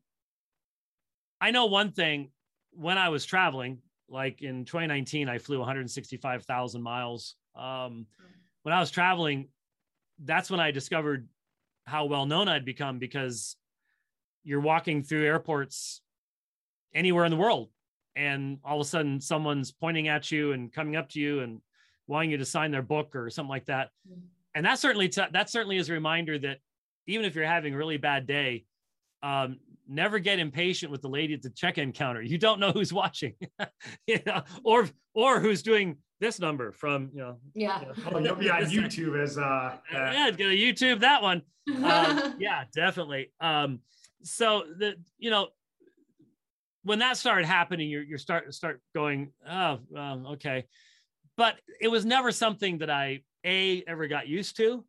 I know one thing. When I was traveling, like in 2019, I flew 165,000 miles. Um, when I was traveling, that's when I discovered how well known I'd become because you're walking through airports anywhere in the world and all of a sudden someone's pointing at you and coming up to you and wanting you to sign their book or something like that. Mm-hmm. and that certainly t- that certainly is a reminder that even if you're having a really bad day um, never get impatient with the lady at the check-in counter. You don't know who's watching you know or or who's doing this number from you know
yeah.
you know, oh, you'll be on youtube as uh
yeah go to youtube that one. Um, yeah definitely. Um so the you know when that started happening, you're you're start start going, oh, um, okay, but it was never something that I a ever got used to,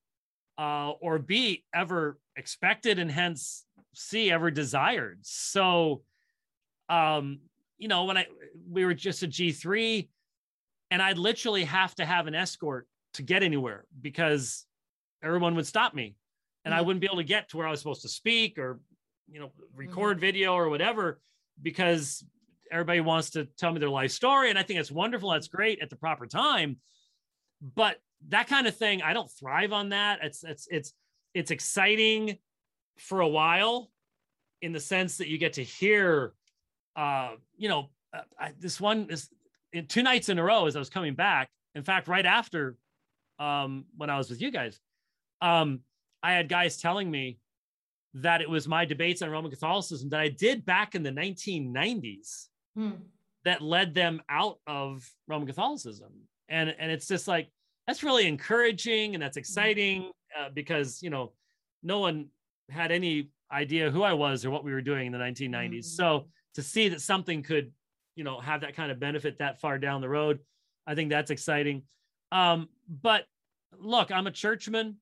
uh, or b ever expected, and hence c ever desired. So, um, you know, when I we were just a G three, and I'd literally have to have an escort to get anywhere because everyone would stop me, and mm-hmm. I wouldn't be able to get to where I was supposed to speak or you know record mm-hmm. video or whatever because everybody wants to tell me their life story. And I think it's wonderful. That's great at the proper time. But that kind of thing, I don't thrive on that. It's it's it's it's exciting for a while in the sense that you get to hear uh, you know, uh, I, this one is in two nights in a row as I was coming back. In fact, right after um, when I was with you guys, um, I had guys telling me, that it was my debates on Roman Catholicism that I did back in the 1990s hmm. that led them out of Roman Catholicism. And and it's just like that's really encouraging and that's exciting uh, because you know no one had any idea who I was or what we were doing in the 1990s. Mm-hmm. So to see that something could, you know, have that kind of benefit that far down the road, I think that's exciting. Um, but look, I'm a churchman.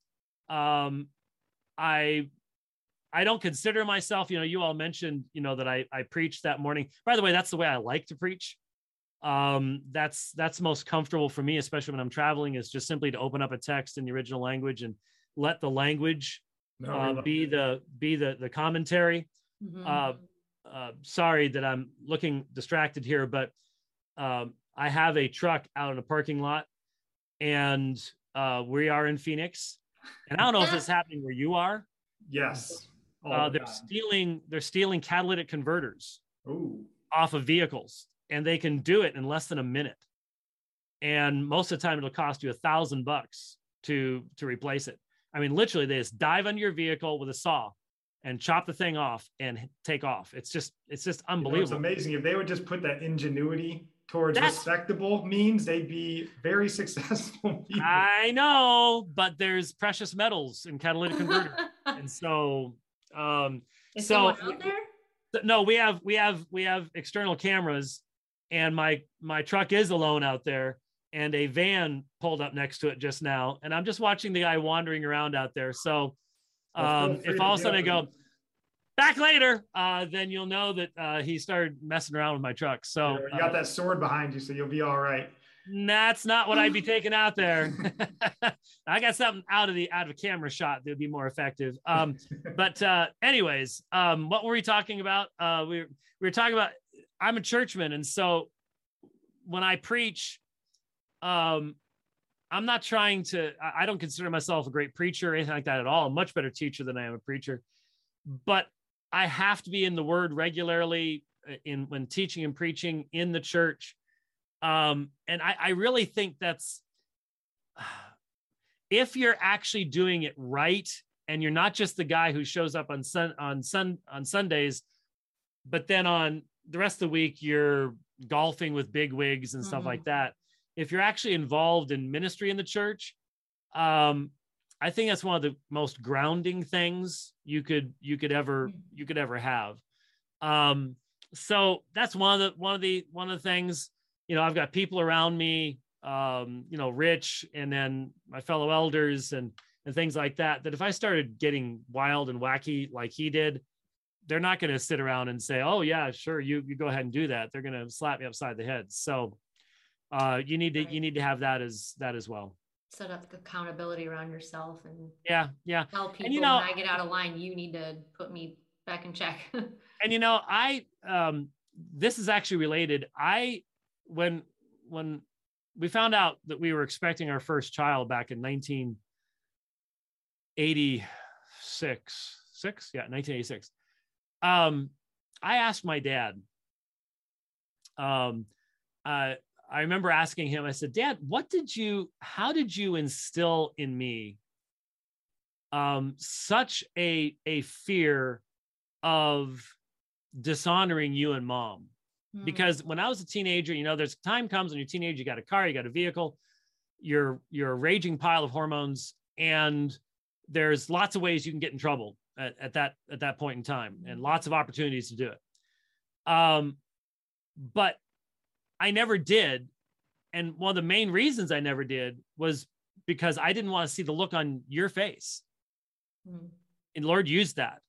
Um, I I don't consider myself, you know, you all mentioned, you know, that I I preached that morning. By the way, that's the way I like to preach. Um, that's that's most comfortable for me, especially when I'm traveling, is just simply to open up a text in the original language and let the language no, uh, be the be the the commentary. Mm-hmm. Uh, uh, sorry that I'm looking distracted here, but um, I have a truck out in a parking lot, and uh, we are in Phoenix, and I don't know if it's happening where you are.
Yes,
uh, they're stealing they're stealing catalytic converters Ooh. off of vehicles, and they can do it in less than a minute. And most of the time, it'll cost you a thousand bucks to to replace it. I mean, literally, they just dive under your vehicle with a saw and chop the thing off and take off. It's just, it's just unbelievable. You
know, it's amazing if they would just put that ingenuity towards That's, respectable means, they'd be very successful.
People. I know, but there's precious metals in catalytic converter, and so, um,
Is so out there?
no, we have we have we have external cameras, and my my truck is alone out there and a van pulled up next to it just now. And I'm just watching the guy wandering around out there. So um, if all of a sudden I go back later, uh, then you'll know that uh, he started messing around with my truck. So
you got uh, that sword behind you, so you'll be all right.
That's not what I'd be taking out there. I got something out of the out of a camera shot that would be more effective. Um, but uh, anyways, um, what were we talking about? Uh, we we were talking about I'm a churchman, and so when I preach, um, I'm not trying to, I don't consider myself a great preacher or anything like that at all. I'm a much better teacher than I am a preacher. But I have to be in the word regularly uh, in when teaching and preaching in the church. Um, and I, I really think that's if you're actually doing it right and you're not just the guy who shows up on sun on sun on Sundays, but then on the rest of the week you're golfing with big wigs and mm-hmm. stuff like that if you're actually involved in ministry in the church, um, I think that's one of the most grounding things you could you could ever mm-hmm. you could ever have. Um, so that's one of the one of the one of the things. You know, I've got people around me, um, you know, Rich, and then my fellow elders and and things like that. That if I started getting wild and wacky like he did, they're not going to sit around and say, "Oh yeah, sure, you you go ahead and do that." They're going to slap me upside the head. So uh, you need to right. you need to have that as that as well
set up accountability around yourself and
yeah yeah
tell people and, you know, when i get out of line you need to put me back in check
and you know i um this is actually related i when when we found out that we were expecting our first child back in 1986 six yeah 1986 um i asked my dad um uh I remember asking him, I said, Dad, what did you, how did you instill in me um, such a, a fear of dishonoring you and mom? Mm-hmm. Because when I was a teenager, you know, there's time comes when you're a teenager, you got a car, you got a vehicle, you're, you're a raging pile of hormones, and there's lots of ways you can get in trouble at, at that, at that point in time, and mm-hmm. lots of opportunities to do it. Um, but I never did. And one of the main reasons I never did was because I didn't want to see the look on your face. Mm. And Lord used that.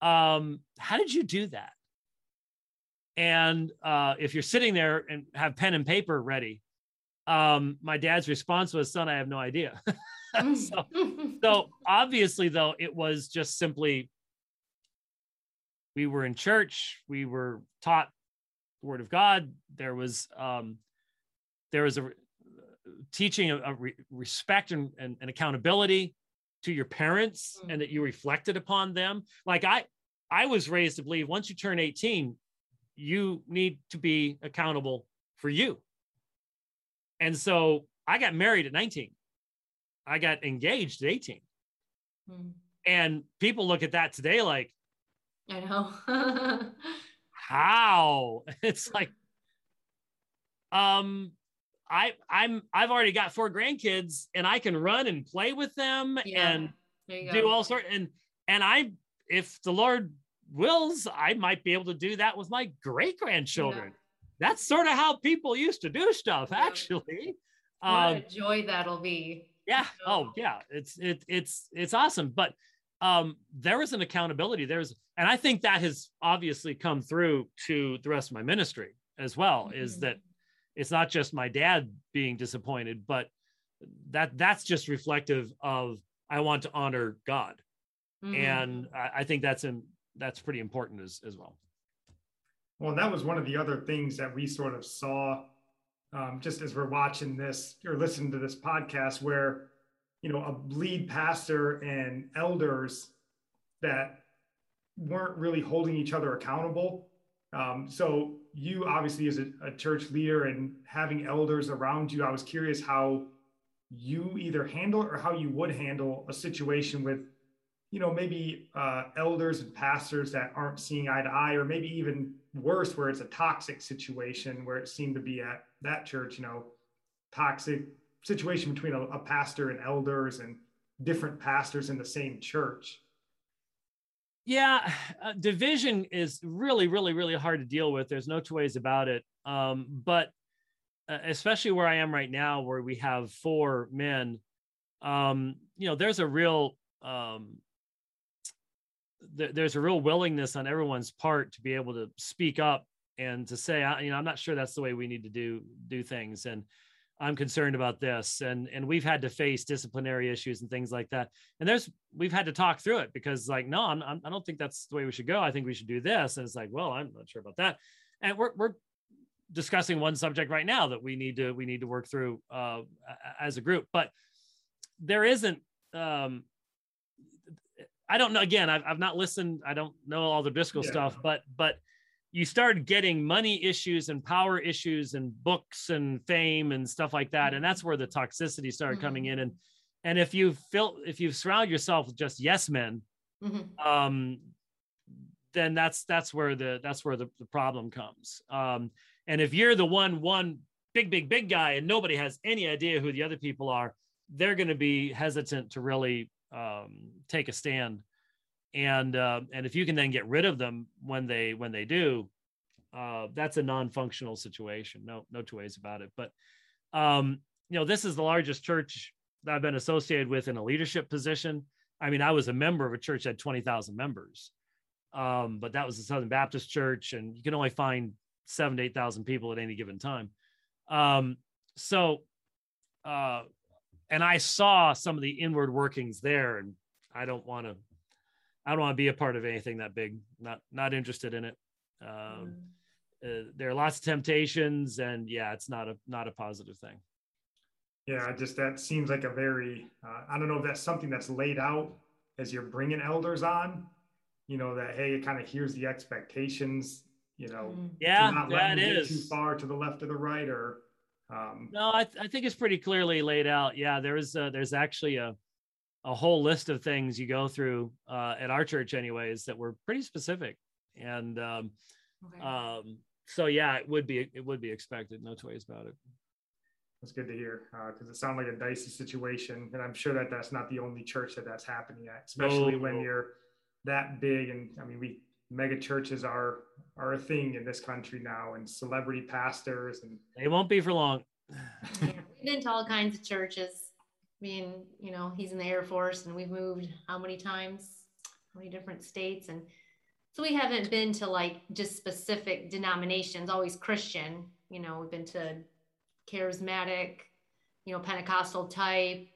Um, how did you do that? And uh, if you're sitting there and have pen and paper ready, um, my dad's response was, "Son, I have no idea." so, so obviously, though, it was just simply we were in church, we were taught the word of God. There was um, there was a teaching of, re- respect and, and, and, accountability to your parents, mm-hmm. and that you reflected upon them. Like I, I was raised to believe once you turn 18, you need to be accountable for you. And so I got married at 19. I got engaged at 18. Mm-hmm. And people look at that today like,
I know.
how? It's like, um, I I'm I've already got four grandkids and I can run and play with them yeah. and do all sorts and and I if the Lord wills, I might be able to do that with my great grandchildren. Yeah. That's sort of how people used to do stuff, yeah. actually.
What um, a joy that'll be.
Yeah. Oh, yeah. It's it it's it's awesome. But um there is an accountability. There's and I think that has obviously come through to the rest of my ministry as well, mm-hmm. is that it's not just my dad being disappointed, but that that's just reflective of I want to honor God. Mm-hmm. And I, I think that's in that's pretty important as, as well.
Well, that was one of the other things that we sort of saw um, just as we're watching this or listening to this podcast, where you know a lead pastor and elders that weren't really holding each other accountable. Um, so you obviously as a, a church leader and having elders around you, I was curious how you either handle or how you would handle a situation with you know, maybe uh, elders and pastors that aren't seeing eye to eye, or maybe even worse, where it's a toxic situation where it seemed to be at that church, you know, toxic situation between a, a pastor and elders and different pastors in the same church.
Yeah, uh, division is really, really, really hard to deal with. There's no two ways about it. Um, but uh, especially where I am right now, where we have four men, um, you know, there's a real um, th- there's a real willingness on everyone's part to be able to speak up and to say, you know, I'm not sure that's the way we need to do do things, and I'm concerned about this, and and we've had to face disciplinary issues and things like that, and there's we've had to talk through it because like, no, I'm, I'm I don't think that's the way we should go. I think we should do this, and it's like, well, I'm not sure about that, and we're we're discussing one subject right now that we need to we need to work through uh, as a group, but there isn't um, I don't know. Again, I've, I've not listened. I don't know all the Driscoll yeah. stuff, but but you started getting money issues and power issues and books and fame and stuff like that, and that's where the toxicity started mm-hmm. coming in. And and if you feel if you surround yourself with just yes men, mm-hmm. um, then that's that's where the that's where the, the problem comes. Um, and if you're the one one big big big guy and nobody has any idea who the other people are, they're going to be hesitant to really um, take a stand. And uh, and if you can then get rid of them when they when they do uh, that's a non-functional situation. No no two ways about it. But um, you know this is the largest church that i've been associated with in a leadership position. I mean i was a member of a church that had 20000 members. Um, but that was the southern baptist church and you can only find seven to eight thousand people at any given time. Um, so uh, and I saw some of the inward workings there, and I don't want to. I don't want to be a part of anything that big. Not not interested in it. Um, mm. uh, there are lots of temptations, and yeah, it's not a not a positive thing.
Yeah, just that seems like a very. Uh, I don't know if that's something that's laid out as you're bringing elders on. You know that hey, it kind of hears the expectations. You know,
yeah, not yeah, it is
too far to the left or the right, or um,
no, I, th- I think it's pretty clearly laid out. Yeah, there's uh, there's actually a a whole list of things you go through uh, at our church, anyways, that were pretty specific. And um, okay. um, so yeah, it would be it would be expected. No two ways about it.
That's good to hear because uh, it sounds like a dicey situation, and I'm sure that that's not the only church that that's happening at, especially oh, when you're that big. And I mean, we mega churches are are a thing in this country now and celebrity pastors and
they won't be for long.
Yeah, we've been to all kinds of churches. I mean you know he's in the air force and we've moved how many times? How many different states? And so we haven't been to like just specific denominations always christian. You know we've been to charismatic you know pentecostal type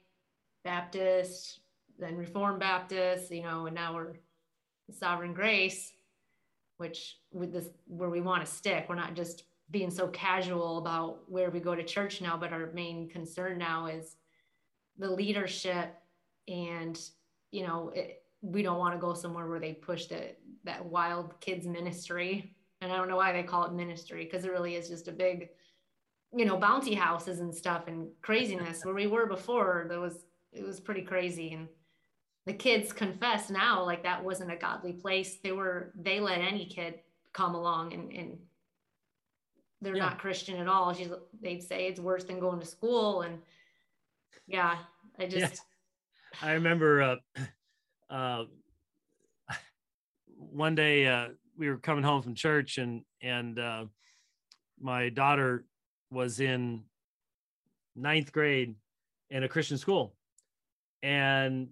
baptist then reformed baptist you know and now we're sovereign grace which with this where we want to stick. We're not just being so casual about where we go to church now, but our main concern now is the leadership and you know it, we don't want to go somewhere where they push the, that wild kids ministry. And i don't know why they call it ministry because it really is just a big you know bounty houses and stuff and craziness. Where we were before there was it was pretty crazy. And the kids confess now like that wasn't a godly place they were they let any kid come along and, and they're yeah. not Christian at all. She's they'd say it's worse than going to school. And yeah, I just yeah.
I remember uh uh one day uh we were coming home from church and and uh my daughter was in ninth grade in a Christian school. And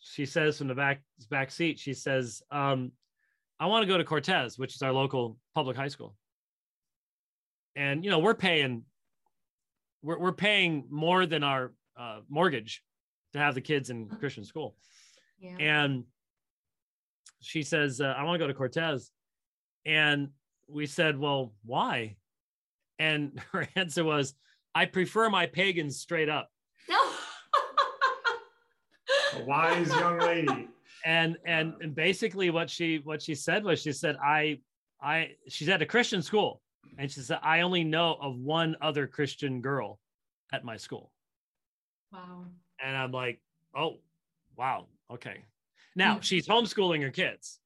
she says from the back back seat, she says, um, I want to go to Cortez, which is our local public high school. And you know, we're paying we're we're paying more than our uh, mortgage to have the kids in Christian school. Yeah. And she says, uh, I want to go to Cortez. And we said, Well, why? And her answer was, I prefer my pagans straight up.
A wise young lady.
And and and basically what she what she said was she said, I I she's at a Christian school. And she said, I only know of one other Christian girl at my school.
Wow.
And I'm like, oh, wow. Okay. Now she's homeschooling her kids.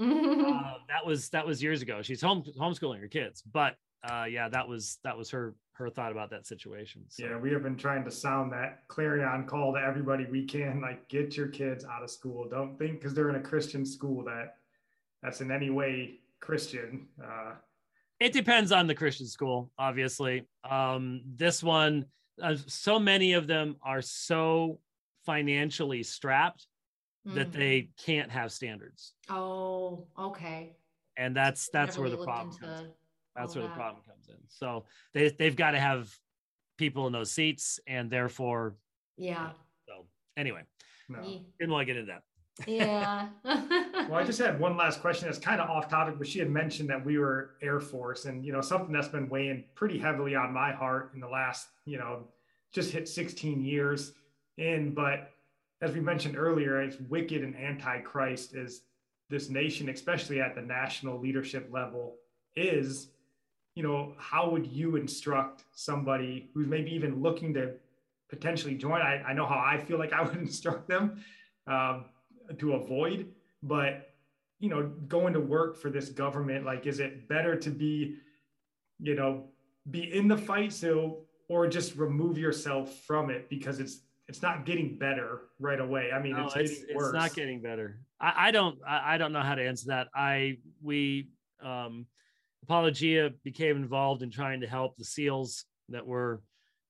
uh, that was that was years ago. She's home homeschooling her kids, but uh, yeah, that was that was her her thought about that situation.
So. Yeah, we have been trying to sound that clarion call to everybody we can, like get your kids out of school. Don't think because they're in a Christian school that that's in any way Christian. Uh,
it depends on the Christian school, obviously. Um, this one, uh, so many of them are so financially strapped mm-hmm. that they can't have standards.
Oh, okay.
And that's that's where the problem comes. In. That's oh, where that. the problem comes in. So they they've got to have people in those seats, and therefore,
yeah.
So anyway, no. didn't want to get into that.
Yeah.
well, I just had one last question that's kind of off topic, but she had mentioned that we were Air Force, and you know something that's been weighing pretty heavily on my heart in the last, you know, just hit 16 years in. But as we mentioned earlier, it's wicked and antichrist is this nation, especially at the national leadership level, is you know, how would you instruct somebody who's maybe even looking to potentially join? I, I know how I feel like I would instruct them um, to avoid, but you know, going to work for this government, like, is it better to be, you know, be in the fight so, or just remove yourself from it because it's it's not getting better right away. I mean, no, it's, it's,
it's not getting better. I, I don't I, I, don't know how to answer that. I we um Apologia became involved in trying to help the SEALs that were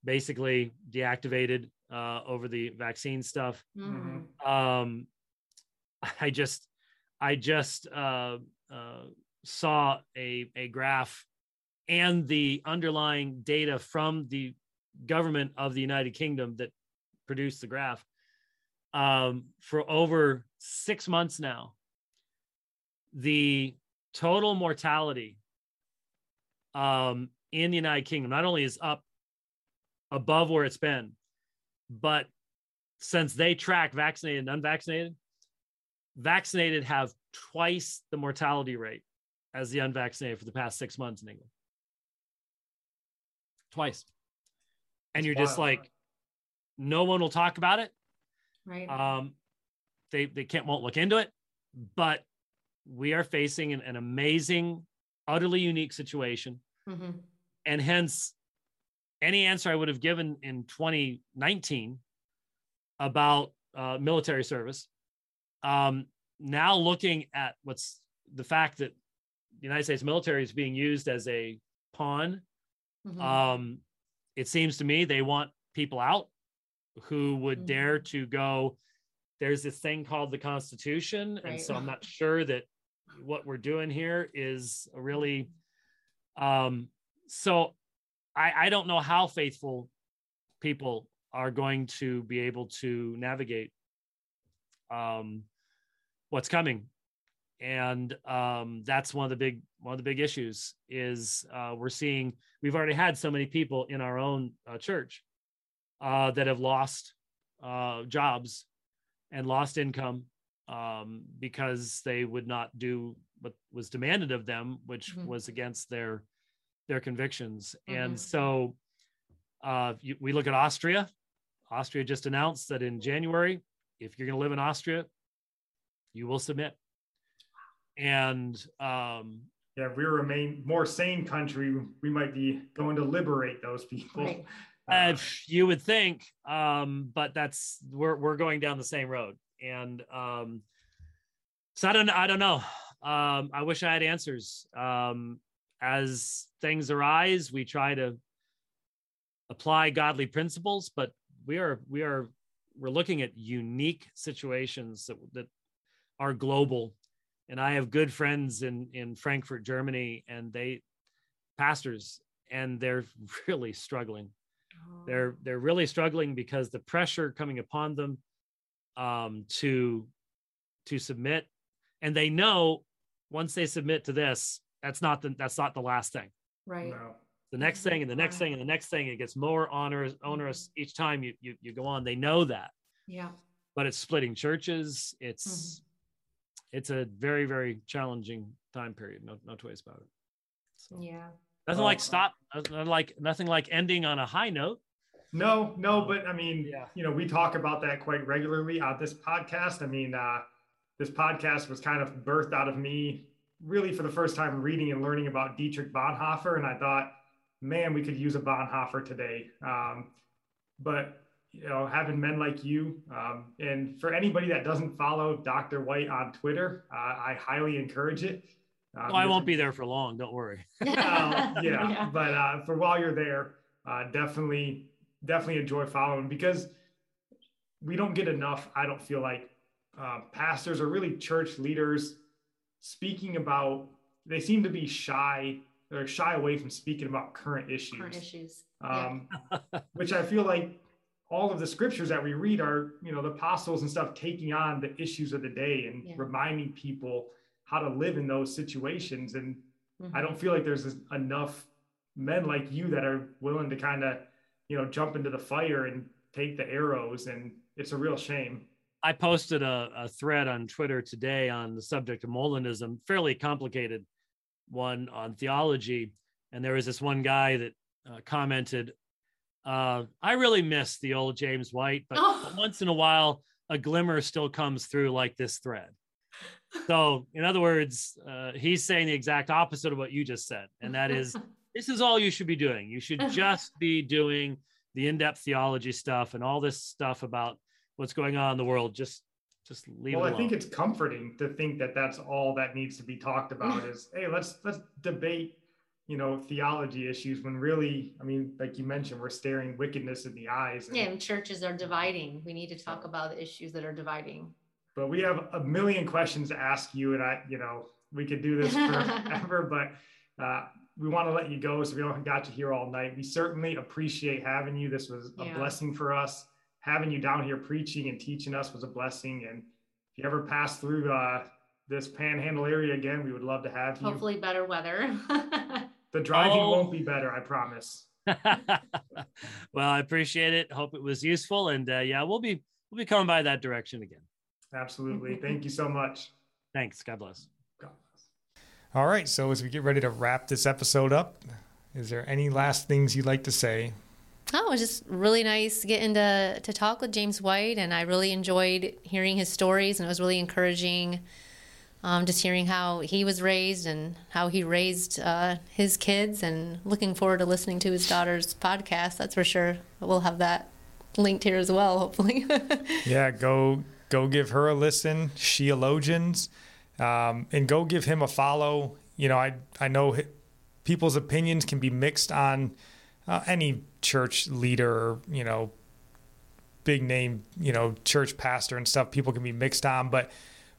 basically deactivated uh, over the vaccine stuff. Mm-hmm. Um, I just, I just uh, uh, saw a a graph and the underlying data from the government of the United Kingdom that produced the graph um, for over six months now. The total mortality um, in the United Kingdom not only is up above where it's been, but since they track vaccinated and unvaccinated, vaccinated have twice the mortality rate as the unvaccinated for the past six months in England. Twice. And That's you're wild. just like, no one will talk about it.
Right.
Um, they they can't won't look into it, but we are facing an, an amazing utterly unique situation. Mm-hmm. And hence, any answer I would have given in 2019 about uh, military service, um, now looking at what's the fact that the United States military is being used as a pawn, mm-hmm. um, it seems to me they want people out who would mm-hmm. dare to go. There's this thing called the Constitution, right. and so I'm not sure that what we're doing here is really um so i i don't know how faithful people are going to be able to navigate um what's coming. And um that's one of the big one of the big issues is uh we're seeing we've already had so many people in our own uh, church uh that have lost uh jobs and lost income um, because they would not do what was demanded of them, which mm-hmm. was against their their convictions. Mm-hmm. And so uh, you, we look at Austria. Austria just announced that in January, if you're going to live in Austria, you will submit. And um,
yeah, if we were a main, more sane country, we might be going to liberate those people. Right.
Uh, you would think, um, but that's we're we're going down the same road, and um, so I don't I don't know. Um, I wish I had answers. Um, as things arise, we try to apply godly principles, but we are we are we're looking at unique situations that that are global. And I have good friends in in Frankfurt, Germany, and they pastors, and they're really struggling. Oh. They're they're really struggling because the pressure coming upon them um, to to submit, and they know once they submit to this, that's not the that's not the last thing.
Right. No.
The next thing and the next thing and the next thing, it gets more onerous, onerous mm-hmm. each time you, you you go on. They know that.
Yeah.
But it's splitting churches. It's mm-hmm. it's a very very challenging time period. No no two ways about it.
So, yeah.
Nothing like stop. Nothing like nothing like ending on a high note.
No, no, but I mean, yeah. you know, we talk about that quite regularly on this podcast. I mean, uh, this podcast was kind of birthed out of me really for the first time reading and learning about Dietrich Bonhoeffer. And I thought, man, we could use a Bonhoeffer today. Um, but you know, having men like you, um, and for anybody that doesn't follow Dr. White on Twitter, uh, I highly encourage it.
Uh, well, I won't be there for long. Don't worry.
uh, yeah, yeah, but uh, for while you're there, uh, definitely, definitely enjoy following because we don't get enough. I don't feel like uh, pastors or really church leaders speaking about. They seem to be shy or shy away from speaking about current issues.
Current issues.
Um, yeah. which I feel like all of the scriptures that we read are, you know, the apostles and stuff taking on the issues of the day and yeah. reminding people how to live in those situations. And mm-hmm. I don't feel like there's enough men like you that are willing to kind of, you know, jump into the fire and take the arrows. And it's a real shame.
I posted a, a thread on Twitter today on the subject of Molinism, fairly complicated one on theology. And there was this one guy that uh, commented, uh, I really miss the old James White, but oh. once in a while, a glimmer still comes through like this thread. So, in other words, uh, he's saying the exact opposite of what you just said. And that is, this is all you should be doing. You should just be doing the in depth theology stuff and all this stuff about what's going on in the world. Just just leave
well i think it's comforting to think that that's all that needs to be talked about is hey let's let's debate you know theology issues when really i mean like you mentioned we're staring wickedness in the eyes
and, yeah and churches are dividing we need to talk about the issues that are dividing
but we have a million questions to ask you and i you know we could do this forever but uh, we want to let you go so we don't got you here all night we certainly appreciate having you this was a yeah. blessing for us having you down here preaching and teaching us was a blessing. And if you ever pass through uh, this panhandle area again, we would love to have you.
Hopefully, better weather.
the driving oh. won't be better, I promise.
well, I appreciate it. Hope it was useful, and uh, yeah, we'll be we'll be coming by that direction again.
Absolutely. Thank you so much.
Thanks. God bless. God bless.
All right. So as we get ready to wrap this episode up, is there any last things you'd like to say
Oh, it was just really nice getting to to talk with James White, and I really enjoyed hearing his stories, and it was really encouraging. Um, just hearing how he was raised and how he raised uh, his kids, and looking forward to listening to his daughter's podcast. That's for sure. We'll have that linked here as well, hopefully.
yeah, go go give her a listen, Sheologians, um, and go give him a follow. You know, I I know people's opinions can be mixed on uh, any church leader or you know big name you know church pastor and stuff people can be mixed on but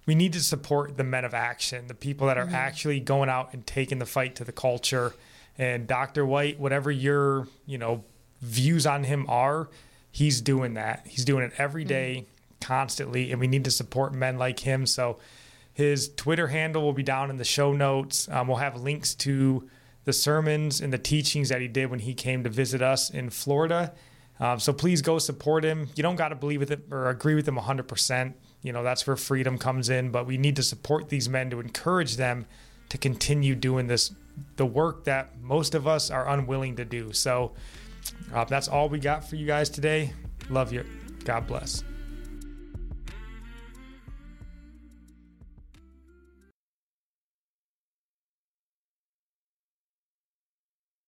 we need to support the men of action the people that are mm-hmm. actually going out and taking the fight to the culture and dr white whatever your you know views on him are he's doing that he's doing it every day, mm-hmm. constantly and we need to support men like him so his twitter handle will be down in the show notes um, we'll have links to the sermons and the teachings that he did when he came to visit us in Florida. Um, so please go support him. You don't got to believe with it or agree with him 100%. You know, that's where freedom comes in. But we need to support these men to encourage them to continue doing this, the work that most of us are unwilling to do. So uh, that's all we got for you guys today. Love you. God bless.